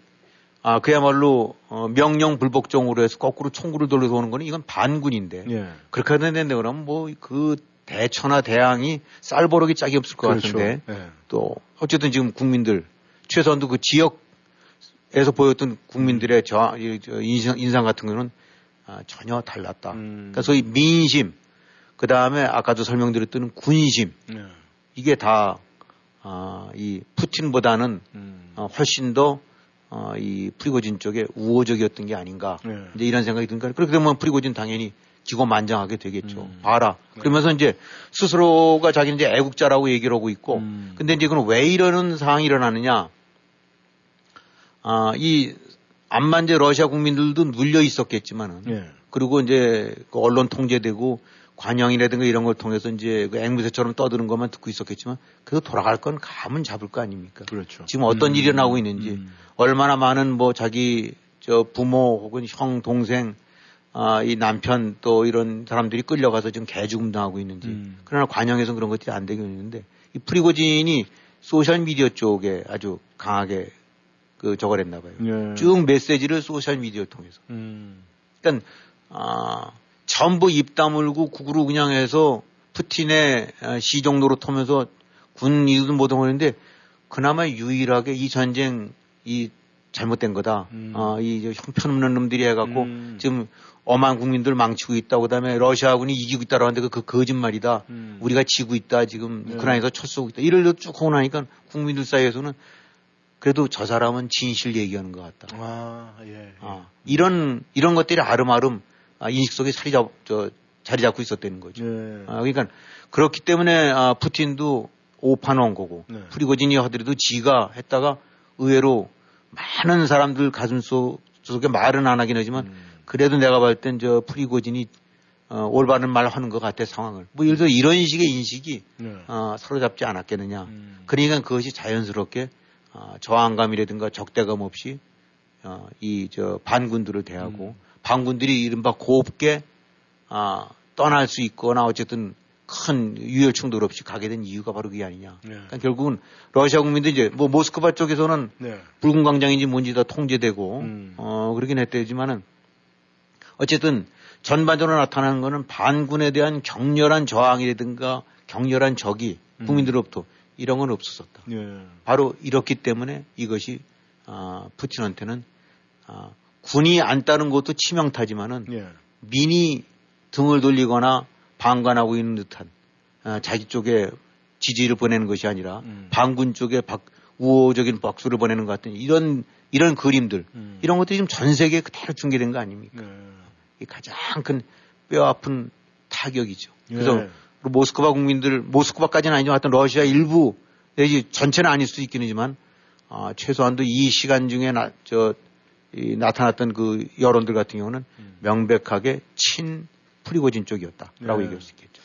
아 그야말로 어, 명령 불복종으로 해서 거꾸로 총구를 돌려서 오는 거는 이건 반군인데 예. 그렇게 되는데 그러면 뭐그 대처나 대항이 쌀버럭이 짝이 없을 것 그렇죠. 같은데 예. 또 어쨌든 지금 국민들 최소한도 그 지역에서 보였던 국민들의 저, 이- 저 인상, 인상 같은 거는 아, 전혀 달랐다. 음. 그러니까 소위 민심, 그 다음에 아까도 설명드렸던 군심, 네. 이게 다, 아, 이 푸틴보다는 음. 어, 훨씬 더, 어, 이 프리고진 쪽에 우호적이었던 게 아닌가. 네. 이제 이런 생각이 드니까 그렇게 되면 프리고진 당연히 기고만장하게 되겠죠. 음. 봐라. 네. 그러면서 이제 스스로가 자기는 이제 애국자라고 얘기를 하고 있고, 음. 근데 이제 그건 왜 이러는 상황이 일어나느냐. 아, 이, 암만 이제 러시아 국민들도 눌려 있었겠지만은, 예. 그리고 이제 그 언론 통제되고 관영이라든가 이런 걸 통해서 이제 그 앵무새처럼 떠드는 것만 듣고 있었겠지만, 그래도 돌아갈 건 감은 잡을 거 아닙니까? 그렇죠. 지금 어떤 음. 일이 일어나고 있는지, 음. 얼마나 많은 뭐 자기 저 부모 혹은 형, 동생, 아, 이 남편 또 이런 사람들이 끌려가서 지금 개죽음 당하고 있는지. 음. 그러나 관영에서는 그런 것들이 안 되고 있는데 이 프리고진이 소셜 미디어 쪽에 아주 강하게 그 저걸 했나 봐요. 예. 쭉 메시지를 소셜 미디어 통해서. 음. 그러니까 아, 전부 입 다물고 국으로 그냥 해서 푸틴의 아, 시종로로 터면서 군 이유도 못 하는데 그나마 유일하게 이 전쟁 이 잘못된 거다. 음. 아, 이 형편없는 놈들이 해갖고 음. 지금 엄한 국민들 망치고 있다고 그다음에 러시아군이 이기고 있다고 하는데 그, 그 거짓말이다. 음. 우리가 지고 있다. 지금 네. 우크라이나에서 첫 쏘고 있다. 이를 쭉 하고 나니까 국민들 사이에서는 그래도 저 사람은 진실 얘기하는 것 같다. 아, 예. 아, 이런 이런 것들이 아름아름 아, 인식 속에 자리 잡, 저, 자리 잡고 있었다는 거죠. 예. 아, 그러니까 그렇기 때문에 아, 푸틴도 오판 온 거고 네. 프리고진이 하더라도 지가 했다가 의외로 많은 사람들 가슴 속, 속에 말은 안 하긴 하지만 음. 그래도 내가 봤을 땐저 프리고진이 어, 올바른 말 하는 것 같아 상황을. 뭐 예를 들어 이런 식의 인식이 네. 어, 사로잡지 않았겠느냐. 음. 그러니까 그것이 자연스럽게 어, 저항감이라든가 적대감 없이 어, 이 저 반군들을 대하고 반군들이 이른바 곱게 아, 떠날 수 있거나 어쨌든 큰 유혈 충돌 없이 가게 된 이유가 바로 그게 아니냐. 네. 그러니까 결국은 러시아 국민들 이제 뭐 모스크바 쪽에서는 네. 붉은 광장인지 뭔지 다 통제되고 음. 어 그러긴 했대지만은 어쨌든 전반적으로 나타나는 거는 반군에 대한 격렬한 저항이라든가 격렬한 적이 음. 국민들로부터 이런 건 없었었다. 예. 바로 이렇기 때문에 이것이 아, 푸틴한테는 아, 군이 안 따른 것도 치명타지만은 예. 민이 등을 돌리거나 방관하고 있는 듯한 아, 자기 쪽에 지지를 보내는 것이 아니라 음. 반군 쪽에 박, 우호적인 박수를 보내는 것 같은 이런 이런 그림들 음. 이런 것들이 지금 전 세계에 그대로 중계된 거 아닙니까? 네. 이 가장 큰 뼈 아픈 타격이죠. 그래서 예. 모스크바 국민들 모스크바까지는 아니지만 하여튼 러시아 일부 내지 전체는 아닐 수 있긴 하지만 아, 최소한도 이 시간 중에 나, 저, 이 나타났던 그 여론들 같은 경우는 음. 명백하게 친 프리고진 쪽이었다라고 네. 얘기할 수 있겠죠.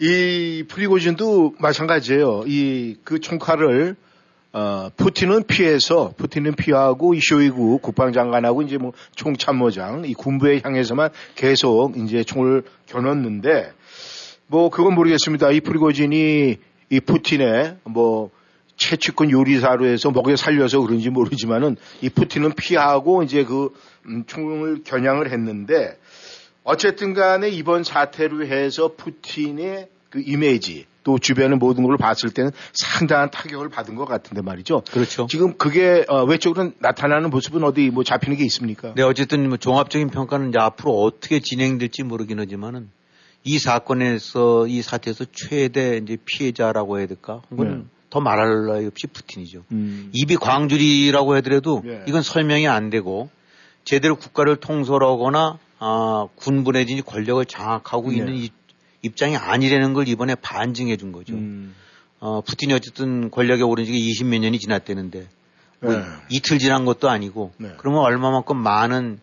이 프리고진도 마찬가지예요. 이 그 총칼을 어, 푸틴은 피해서 푸틴은 피하고 이 쇼이구 국방장관하고 이제 뭐 총참모장 이 군부에 향해서만 계속 이제 총을 겨눴는데 뭐 그건 모르겠습니다. 이 프리고진이 이 푸틴의 뭐 채취권 요리사로 해서 먹여 살려서 그런지 모르지만은 이 푸틴은 피하고 이제 그 음, 총을 겨냥을 했는데 어쨌든 간에 이번 사태로 해서 푸틴의 그 이미지 또 주변의 모든 걸 봤을 때는 상당한 타격을 받은 것 같은데 말이죠. 그렇죠. 지금 그게 어, 외적으로 나타나는 모습은 어디 뭐 잡히는 게 있습니까? 네, 어쨌든 뭐 종합적인 평가는 이제 앞으로 어떻게 진행될지 모르긴 하지만은 이 사건에서 이 사태에서 최대 이제 피해자라고 해야 될까? 그건 네. 더 말할 나위 없이 푸틴이죠. 음. 입이 광주리라고 하더라도 예. 이건 설명이 안 되고 제대로 국가를 통솔하거나 아, 군부 내지 권력을 장악하고 네. 있는 이- 입장이 아니라는 걸 이번에 반증해 준 거죠. 음. 어, 푸틴이 어쨌든 권력에 오른 지가 20몇 년이 지났다는데 뭐 네. 이틀 지난 것도 아니고 네. 그러면 얼마만큼 많은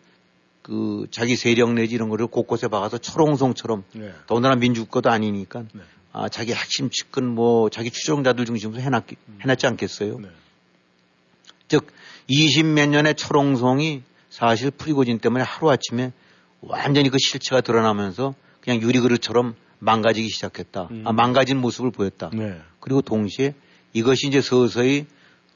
그 자기 세력 내지 이런 거를 곳곳에 박아서 철옹성처럼 네. 더군다나 민주국가도 아니니까 네. 아, 자기 핵심 측근 뭐 자기 추종자들 중심으로 해놨, 해놨지 않겠어요? 네. 즉, 20몇 년의 철옹성이 사실 프리고진 때문에 하루아침에 완전히 그 실체가 드러나면서 그냥 유리그릇처럼 망가지기 시작했다. 음. 아, 망가진 모습을 보였다. 네. 그리고 동시에 이것이 이제 서서히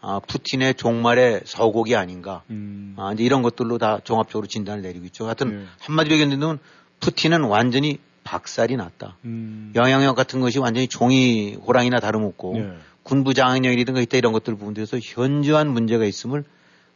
아, 푸틴의 종말의 서곡이 아닌가. 음. 아, 이제 이런 것들로 다 종합적으로 진단을 내리고 있죠. 하여튼 네. 한마디로 얘기하면 푸틴은 완전히 박살이 났다. 음. 영향력 같은 것이 완전히 종이 호랑이나 다름없고 네. 군부 장악력이라든가 이때 이런 것들 부분들에서 현저한 문제가 있음을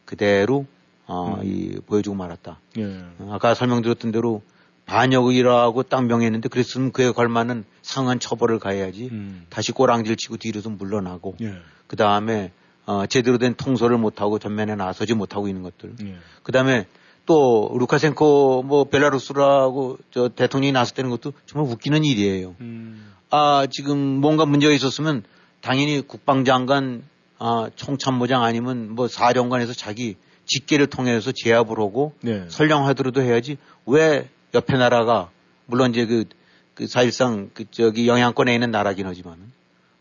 그대로 어, 음. 이, 보여주고 말았다. 예. 어, 아까 설명드렸던 대로 반역이라고 딱 명했는데 그랬으면 그에 걸맞는 상한 처벌을 가해야지 음. 다시 꼬랑지를 치고 뒤로서 물러나고 예. 그 다음에 어, 제대로 된 통솔을 못하고 전면에 나서지 못하고 있는 것들. 예. 그 다음에 또 루카센코 뭐 벨라루스라고 저 대통령이 나섰다는 것도 정말 웃기는 일이에요. 음. 아 지금 뭔가 문제가 있었으면 당연히 국방장관, 아 총참모장 아니면 뭐 사령관에서 자기 직계를 통해서 제압을 하고 네. 설령하더라도 해야지 왜 옆에 나라가 물론 이제 그, 그 사실상 그 저기 영향권에 있는 나라긴 하지만은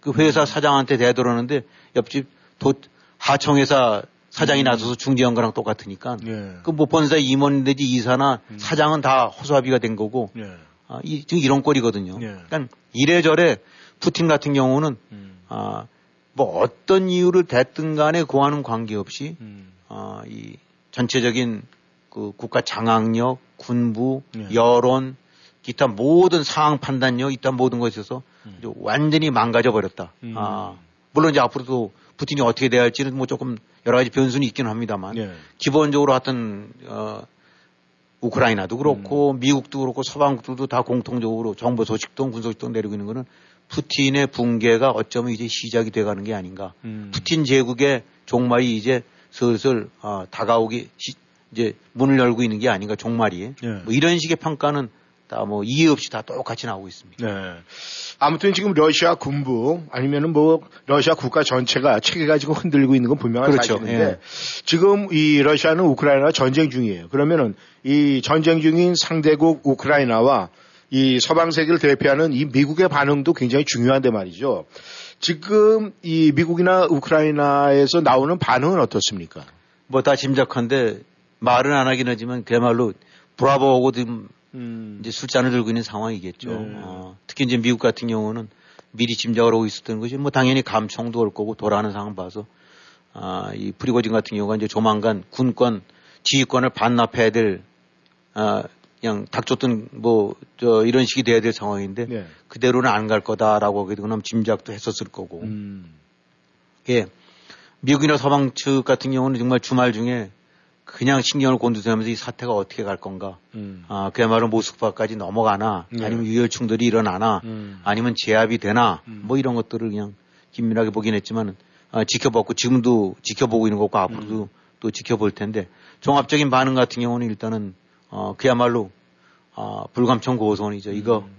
그 회사 사장한테 대들었는데 옆집 도, 하청회사 사장이 나서서 중재한 거랑 똑같으니까 예. 그뭐 본사 임원 내지 이사나 사장은 다 허수아비가 된 거고 예. 아, 이, 지금 이런 꼴이거든요. 예. 그러니까 이래저래 푸틴 같은 경우는 음. 아, 뭐 어떤 이유를 됐든 간에 그와는 관계없이 음. 아, 이 전체적인 그 국가 장악력, 군부, 예. 여론, 기타 모든 상황 판단력, 이딴 모든 것에서 음. 이제 완전히 망가져 버렸다. 음. 아, 물론 이제 앞으로도 푸틴이 어떻게 돼야 할지는 뭐 조금 여러 가지 변수는 있기는 합니다만 예. 기본적으로 하여튼 어 우크라이나도 그렇고 음. 미국도 그렇고 서방국들도 다 공통적으로 정보 소식통 군소 소식통 내리고 있는 거는 푸틴의 붕괴가 어쩌면 이제 시작이 돼가는 게 아닌가. 음. 푸틴 제국의 종말이 이제 슬슬 어, 다가오기 시- 이제 문을 열고 있는 게 아닌가 종말이. 예. 뭐 이런 식의 평가는 다 뭐 이해 없이 다 똑같이 나오고 있습니다. 네. 아무튼 지금 러시아 군부 아니면은 뭐 러시아 국가 전체가 체계가 지금 흔들리고 있는 건 분명한 그렇죠. 사실인데 예. 지금 이 러시아는 우크라이나와 전쟁 중이에요. 그러면은 이 전쟁 중인 상대국 우크라이나와 이 서방 세계를 대표하는 이 미국의 반응도 굉장히 중요한데 말이죠. 지금 이 미국이나 우크라이나에서 나오는 반응은 어떻습니까? 뭐 다 짐작한데 말은 안 하긴 하지만 그야말로 브라보하고 지금 이제 술잔을 들고 있는 상황이겠죠. 네. 어, 특히 이제 미국 같은 경우는 미리 짐작을 하고 있었던 것이 뭐 당연히 감청도 올 거고 돌아가는 상황 봐서 아, 이 프리고진 같은 경우가 이제 조만간 군권 지휘권을 반납해야 될 아, 그냥 닥쳤던 뭐 저 이런 식이 돼야 될 상황인데 네. 그대로는 안 갈 거다라고 하게 되거나 짐작도 했었을 거고. 음. 예. 미국이나 서방 측 같은 경우는 정말 주말 중에 그냥 신경을 곤두세우면서 이 사태가 어떻게 갈 건가. 음. 아, 그야말로 모스크바까지 넘어가나 네. 아니면 유혈 충돌이 일어나나 음. 아니면 제압이 되나 뭐 이런 것들을 그냥 긴밀하게 보긴 했지만 아, 지켜봤고 지금도 지켜보고 있는 거고 앞으로도 음. 또 지켜볼 텐데 종합적인 반응 같은 경우는 일단은 어, 그야말로 아, 불감청 고소원이죠. 이거 음.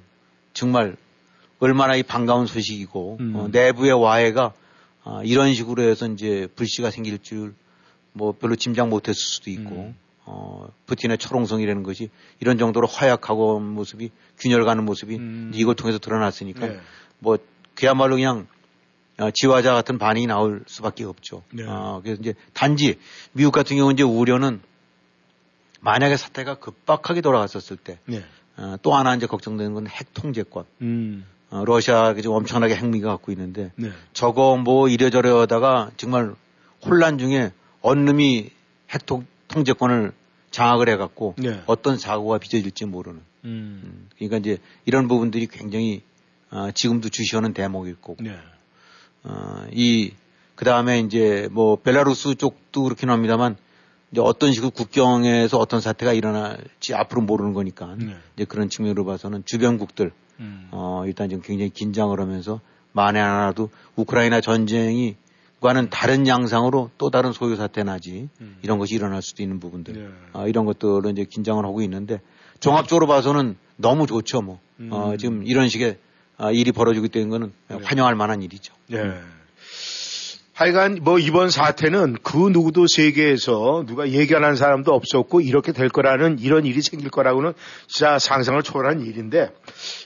정말 얼마나 이 반가운 소식이고 음. 어, 내부의 와해가 아, 이런 식으로 해서 이제 불씨가 생길 줄 뭐 별로 짐작 못했을 수도 있고 음. 어, 푸틴의 철옹성이라는 것이 이런 정도로 허약하고 온 모습이 균열 가는 모습이 음. 이걸 통해서 드러났으니까 네. 뭐 그야말로 그냥 어, 지화자 같은 반응이 나올 수밖에 없죠. 네. 어, 그래서 이제 단지 미국 같은 경우 이제 우려는 만약에 사태가 급박하게 돌아갔었을 때 네. 어, 또 하나 이제 걱정되는 건 핵 통제권. 음. 어, 러시아가 지금 엄청나게 핵미가 갖고 있는데 네. 저거 뭐 이래저래 하다가 정말 혼란 중에 어느 놈이 핵 통, 통제권을 장악을 해갖고 네. 어떤 사고가 빚어질지 모르는. 음. 음, 그러니까 이제 이런 부분들이 굉장히 어, 지금도 주시하는 대목일 거고. 네. 어, 이, 그 다음에 이제 뭐 벨라루스 쪽도 그렇긴 합니다만 이제 어떤 식으로 국경에서 어떤 사태가 일어날지 앞으로 모르는 거니까 네. 이제 그런 측면으로 봐서는 주변국들 음. 어, 일단 좀 굉장히 긴장을 하면서 만에 하나라도 우크라이나 전쟁이 과는 다른 양상으로 또 다른 소요 사태 나지 음. 이런 것이 일어날 수도 있는 부분들 네. 어, 이런 것들은 이제 긴장을 하고 있는데 종합적으로 봐서는 너무 좋죠 뭐 어, 음. 지금 이런 식의 아, 일이 벌어지고 있다는 거는 네. 환영할 만한 일이죠. 예. 하여간 뭐 이번 사태는 그 누구도 세계에서 누가 예견한 사람도 없었고 이렇게 될 거라는 이런 일이 생길 거라고는 진짜 상상을 초월한 일인데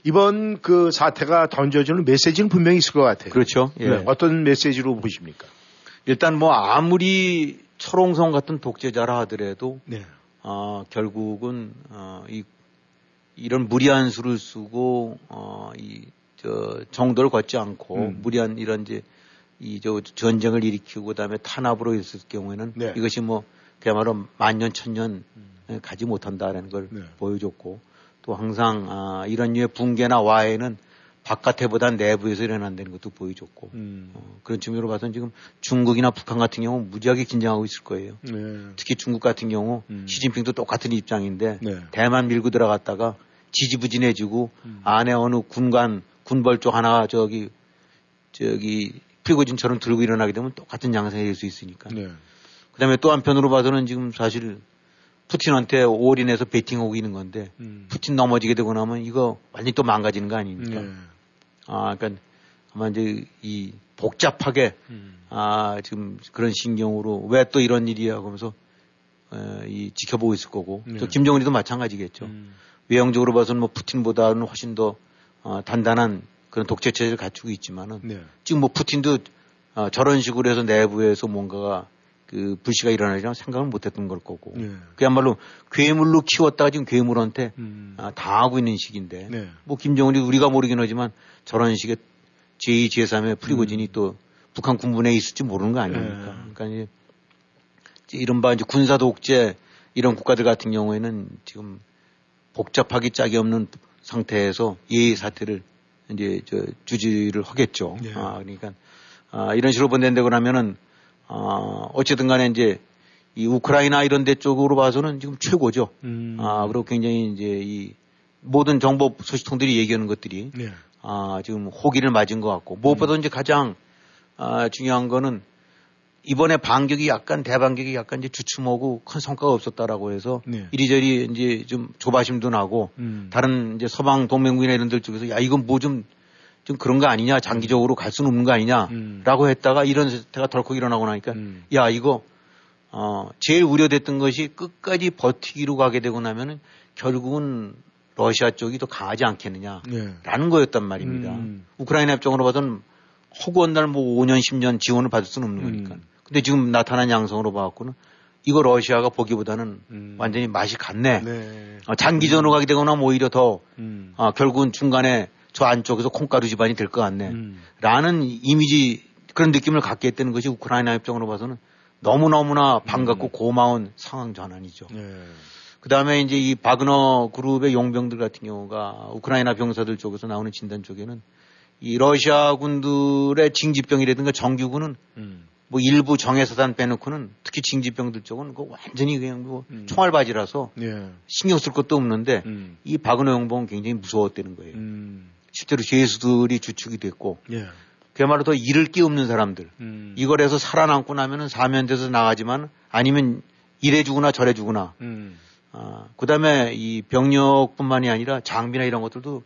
이번 그 사태가 던져주는 메시지는 분명히 있을 것 같아요. 그렇죠. 예. 네, 어떤 메시지로 보십니까? 일단 뭐 아무리 철옹성 같은 독재자라 하더라도 네. 어, 결국은 어, 이 이런 무리한 수를 쓰고 어, 이 저 정도를 걷지 않고 음. 무리한 이런 이제 이 저 전쟁을 일으키고 그다음에 탄압으로 했을 경우에는 네. 이것이 뭐 그야말로 만년 천년 가지 못한다라는 걸 네. 보여줬고 또 항상 아, 이런 류의 붕괴나 와해는 바깥에보다 내부에서 일어난다는 것도 보여줬고 음. 어, 그런 측면으로 봐서는 지금 중국이나 북한 같은 경우 무지하게 긴장하고 있을 거예요. 네. 특히 중국 같은 경우 음. 시진핑도 똑같은 입장인데 네. 대만 밀고 들어갔다가 지지부진해지고 음. 안에 어느 군관 군벌 쪽 하나 저기 저기 프리고진처럼 들고 일어나게 되면 똑같은 양상이 될 수 있으니까. 네. 그 다음에 또 한편으로 봐서는 지금 사실 푸틴한테 올인해서 베팅하고 있는 건데 음. 푸틴 넘어지게 되고 나면 이거 완전히 또 망가지는 거 아닙니까? 네. 아, 그러니까 아마 이제 이 복잡하게 음. 아 지금 그런 신경으로 왜 또 이런 일이야 하면서 에, 이 지켜보고 있을 거고 네. 또 김정은이도 마찬가지겠죠. 음. 외형적으로 봐서는 뭐 푸틴보다는 훨씬 더 어, 단단한 그런 독재 체제를 갖추고 있지만은 네. 지금 뭐 푸틴도 어, 저런 식으로 해서 내부에서 뭔가가 그 불씨가 일어나리라 생각을 못 했던 걸 거고. 네. 그야말로 괴물로 키웠다가 지금 괴물한테 음. 아, 당하고 있는 시기인데. 네. 뭐 김정은이 우리가 모르긴 하지만 저런 식의 제2, 제3의 프리고진이 또 북한 군부내에 있을지 모르는 거 아닙니까? 음. 네. 그러니까 이제 이제 이른바 이제 군사 독재 이런 국가들 같은 경우에는 지금 복잡하기 짝이 없는 상태에서 예의 사태를 이제 저 주지를 하겠죠. 네. 아, 그러니까 아, 이런 식으로 본다고 하면은 아, 어쨌든 간에 이제 이 우크라이나 이런 데 쪽으로 봐서는 지금 최고죠. 음. 아, 그리고 굉장히 이제 이 모든 정보 소식통들이 얘기하는 것들이 네. 아, 지금 호기를 맞은 것 같고 무엇보다 이제 가장 아, 중요한 거는 이번에 반격이 약간 대반격이 약간 이제 주춤하고 큰 성과가 없었다라고 해서 네. 이리저리 이제 좀 조바심도 나고 음. 다른 이제 서방 동맹국이나 이런 들 쪽에서 야 이건 뭐좀좀 그런 거 아니냐 장기적으로 갈 수는 없는 거 아니냐라고 음. 했다가 이런 사태가 덜컥 일어나고 나니까 음. 야 이거 어 제일 우려됐던 것이 끝까지 버티기로 가게 되고 나면은 결국은 러시아 쪽이 더 강하지 않겠느냐라는 네. 거였단 말입니다. 음. 우크라이나 입장으로 봐서는 허구한 날뭐 5년 10년 지원을 받을 수는 없는 거니까. 음. 근데 지금 나타난 양성으로 봐갖고는 이거 러시아가 보기보다는 음. 완전히 맛이 갔네. 네. 어, 장기전으로 가게 되거나 뭐 오히려 더 음. 아, 결국은 중간에 저 안쪽에서 콩가루 집안이 될 것 같네. 음. 라는 이미지 그런 느낌을 갖게 했다는 것이 우크라이나 입장으로 봐서는 너무너무나 반갑고 고마운 상황 전환이죠. 네. 그 다음에 이제 이 바그너 그룹의 용병들 같은 경우가 우크라이나 병사들 쪽에서 나오는 진단 쪽에는 이 러시아 군들의 징집병이라든가 정규군은 음. 뭐 일부 정예사단 빼놓고는 특히 징집병들 쪽은 그 완전히 그냥 뭐 음. 총알바지라서 네. 신경 쓸 것도 없는데 음. 이 바그너 용병은 굉장히 무서웠다는 거예요. 음. 실제로 죄수들이 주축이 됐고 예. 그야말로 더 잃을 게 없는 사람들. 음. 이걸 해서 살아남고 나면은 사면돼서 나가지만 아니면 이래 주거나 저래 주거나. 음. 아, 그 다음에 이 병력뿐만이 아니라 장비나 이런 것들도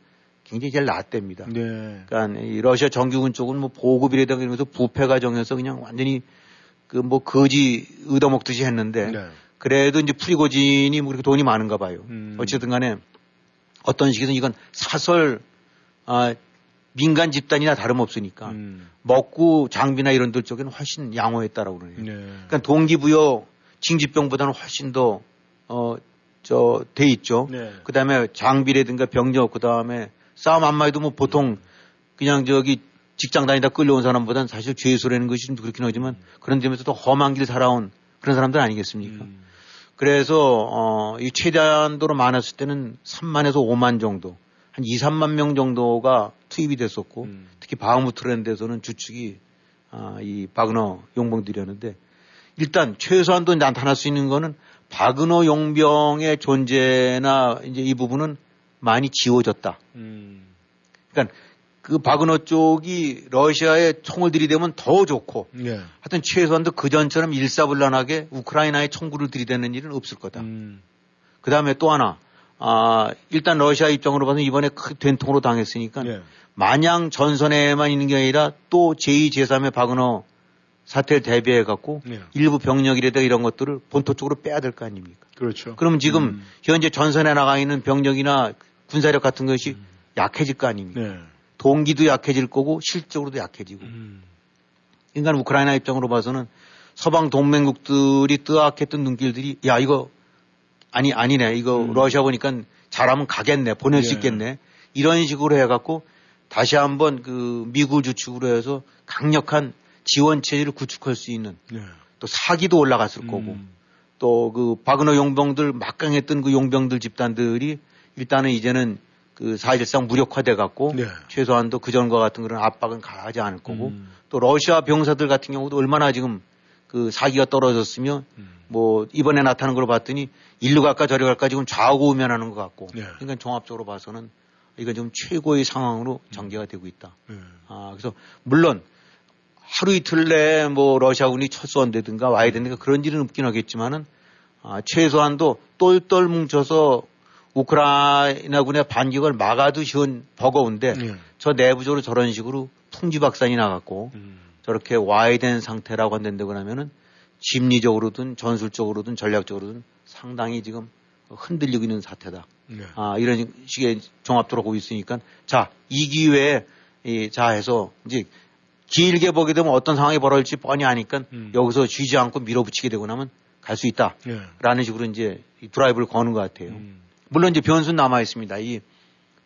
굉장히 잘 나았답니다. 네. 그러니까 이 러시아 정규군 쪽은 뭐 보급이라든가 이런 것도 부패가 정해서 그냥 완전히 그 뭐 거지 얻어먹듯이 했는데 네. 그래도 이제 프리고진이 뭐 그렇게 돈이 많은가 봐요. 음. 어쨌든 간에 어떤 식이든 이건 사설 아, 민간 집단이나 다름없으니까 음. 먹고 장비나 이런 들 쪽에는 훨씬 양호했다라고 그러네요. 네. 그러니까 동기부여 징집병보다는 훨씬 더, 어, 저, 돼 있죠. 네. 그 다음에 장비라든가 병력, 그 다음에 싸움 안 마 해도 뭐 보통 그냥 저기 직장 다니다 끌려온 사람보다는 사실 죄수라는 것이 좀 그렇긴 하지만 그런 점에서 도 험한 길 살아온 그런 사람들 아니겠습니까? 음. 그래서, 어, 이 최단도로 많았을 때는 3만에서 5만 정도, 한 2, 3만 명 정도가 투입이 됐었고, 음. 특히 바흐무트라는 데서는 주축이 아, 이 바그너 용병들이었는데 일단 최소한도 나타날 수 있는 거는 바그너 용병의 존재나 이제 이 부분은 많이 지워졌다. 음. 그러니까 그 바그너 쪽이 러시아에 총을 들이대면 더 좋고 네. 하여튼 최소한도 그 전처럼 일사불란하게 우크라이나에 총구를 들이대는 일은 없을 거다. 음. 그 다음에 또 하나, 아, 일단 러시아 입장으로 봐서 이번에 큰 된통으로 당했으니까 네. 마냥 전선에만 있는 게 아니라 또 제2, 제3의 바그너 사태를 대비해 갖고 네. 일부 병력이라든가 이런 것들을 본토 쪽으로 빼야 될 거 아닙니까? 그렇죠. 그러면 지금 음. 현재 전선에 나가 있는 병력이나 군사력 같은 것이 음. 약해질 거 아닙니까? 네. 동기도 약해질 거고 실적으로도 약해지고. 음. 그러니까 우크라이나 입장으로 봐서는 서방 동맹국들이 뜨악했던 눈길들이 야 이거 아니 아니네 이거 음. 러시아 보니까 잘하면 가겠네 보낼 수 예. 있겠네 이런 식으로 해갖고 다시 한번 그 미국 주축으로 해서 강력한 지원 체제를 구축할 수 있는 네. 또 사기도 올라갔을 음. 거고 또 그 바그너 용병들 막강했던 그 용병들 집단들이 일단은 이제는 그 사실상 무력화돼 갖고 네. 최소한도 그 전과 같은 그런 압박은 가하지 않을 거고 음. 또 러시아 병사들 같은 경우도 얼마나 지금 그 사기가 떨어졌으면 음. 뭐 이번에 나타난 걸 봤더니 일로 갈까 저리 갈까 지금 좌우우면하는 것 같고 네. 그러니까 종합적으로 봐서는 이건 좀 최고의 상황으로 전개가 되고 있다. 네. 아 그래서 물론 하루 이틀 내에 뭐 러시아군이 철수한다든가 와야 된다든가 그런 일은 없긴 하겠지만은 아, 최소한도 똘똘 뭉쳐서 우크라이나군의 반격을 막아도 쉬운 버거운데 네. 저 내부적으로 저런 식으로 풍지박산이 나갔고 음. 저렇게 와야 된 상태라고 한다고 하면은 심리적으로든 전술적으로든 전략적으로든 상당히 지금 흔들리고 있는 사태다. 네. 아, 이런 식의 종합적으로 보고 있으니까 자, 이 기회에 이, 자 해서 이제 길게 보게 되면 어떤 상황이 벌어질지 뻔히 아니까 음. 여기서 쉬지 않고 밀어붙이게 되고 나면 갈 수 있다라는 예. 식으로 이제 이 드라이브를 거는 것 같아요. 음. 물론 이제 변수는 남아 있습니다. 이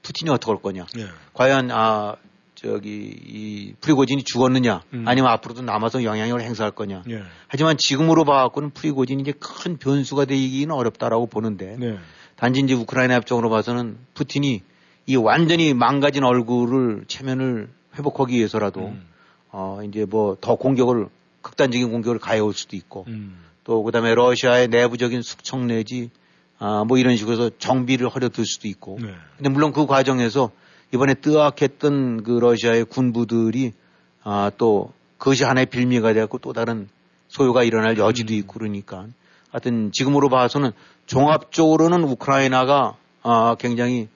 푸틴이 어떻게 할 거냐. 예. 과연 아 저기 이 프리고진이 죽었느냐 음. 아니면 앞으로도 남아서 영향력을 행사할 거냐. 예. 하지만 지금으로 봐갖고는 프리고진이 이제 큰 변수가 되기는 어렵다라고 보는데 네. 단지 이제 우크라이나 입장으로 봐서는 푸틴이 이 완전히 망가진 얼굴을 체면을 회복하기 위해서라도 음. 어 이제 뭐 더 공격을 극단적인 공격을 가해올 수도 있고 음. 또 그다음에 러시아의 내부적인 숙청 내지 아 뭐 이런 식으로 해서 정비를 허려둘 수도 있고 네. 근데 물론 그 과정에서 이번에 뜨악했던 그 러시아의 군부들이 아 또 그것이 하나의 빌미가 되었고 또 다른 소요가 일어날 여지도 있고 그러니까 하여튼 지금으로 봐서는 종합적으로는 우크라이나가 아 굉장히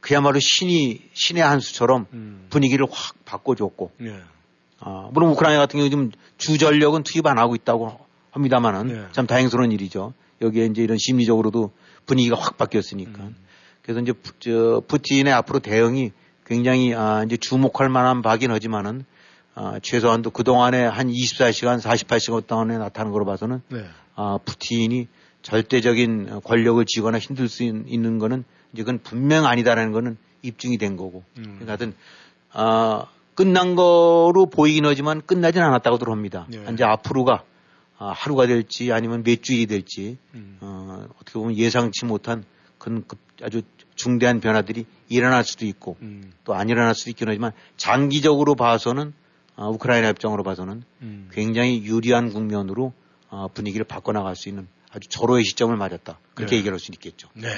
그야말로 신이 신의 한 수처럼 음. 분위기를 확 바꿔줬고 예. 아, 물론 우크라이나 같은 경우 지금 주전력은 투입 안 하고 있다고 합니다만은 네. 참 다행스러운 일이죠. 여기에 이제 이런 심리적으로도 분위기가 확 바뀌었으니까. 음. 그래서 이제 푸, 저, 푸틴의 앞으로 대응이 굉장히 아, 이제 주목할 만한 바긴 하지만은 아, 최소한도 그동안에 한 24시간, 48시간 동안에 나타난 걸로 봐서는 네. 아, 푸틴이 절대적인 권력을 쥐거나 힘들 수 있- 있는 거는 이제 그건 분명 아니다라는 거는 입증이 된 거고. 음. 그러니까 하여튼, 아, 끝난 거로 보이긴 하지만 끝나진 않았다고들 합니다. 네. 이제 앞으로가 아, 하루가 될지 아니면 몇 주일이 될지 음. 어, 어떻게 보면 예상치 못한 큰 급- 아주 중대한 변화들이 일어날 수도 있고 음. 또안 일어날 수도 있긴 하지만 장기적으로 봐서는 아, 우크라이나 입장으로 봐서는 음. 굉장히 유리한 국면으로 아, 분위기를 바꿔나갈 수 있는 아주 절호의 시점을 맞았다. 그렇게 네. 얘기할 수 있겠죠. 네.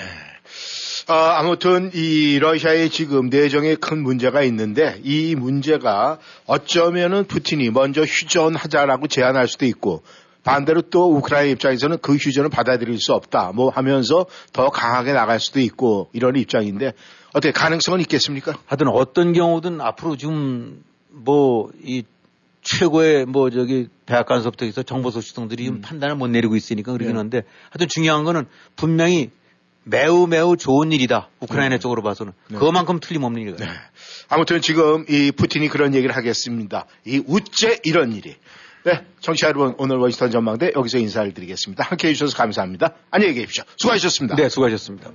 아, 아무튼 이 러시아의 지금 내정에 큰 문제가 있는데 이 문제가 어쩌면은 푸틴이 먼저 휴전하자라고 제안할 수도 있고 반대로 또 우크라이나 입장에서는 그 휴전을 받아들일 수 없다 뭐 하면서 더 강하게 나갈 수도 있고 이런 입장인데 어떻게 가능성은 있겠습니까? 하여튼 어떤 경우든 앞으로 지금 뭐 이 최고의 뭐 저기 백악관서부터 해서 정보 소식통들이 지금 판단을 못 내리고 있으니까 그러긴 네. 한데 하여튼 중요한 거는 분명히 매우 매우 좋은 일이다. 우크라이나 쪽으로 봐서는. 네. 그만큼 틀림없는 일이다. 네. 아무튼 지금 이 푸틴이 그런 얘기를 하겠습니다. 이 우째 이런 일이. 네, 청취자 여러분 오늘 워싱턴 전망대 여기서 인사를 드리겠습니다. 함께해 주셔서 감사합니다. 안녕히 계십시오. 수고하셨습니다. 네, 수고하셨습니다.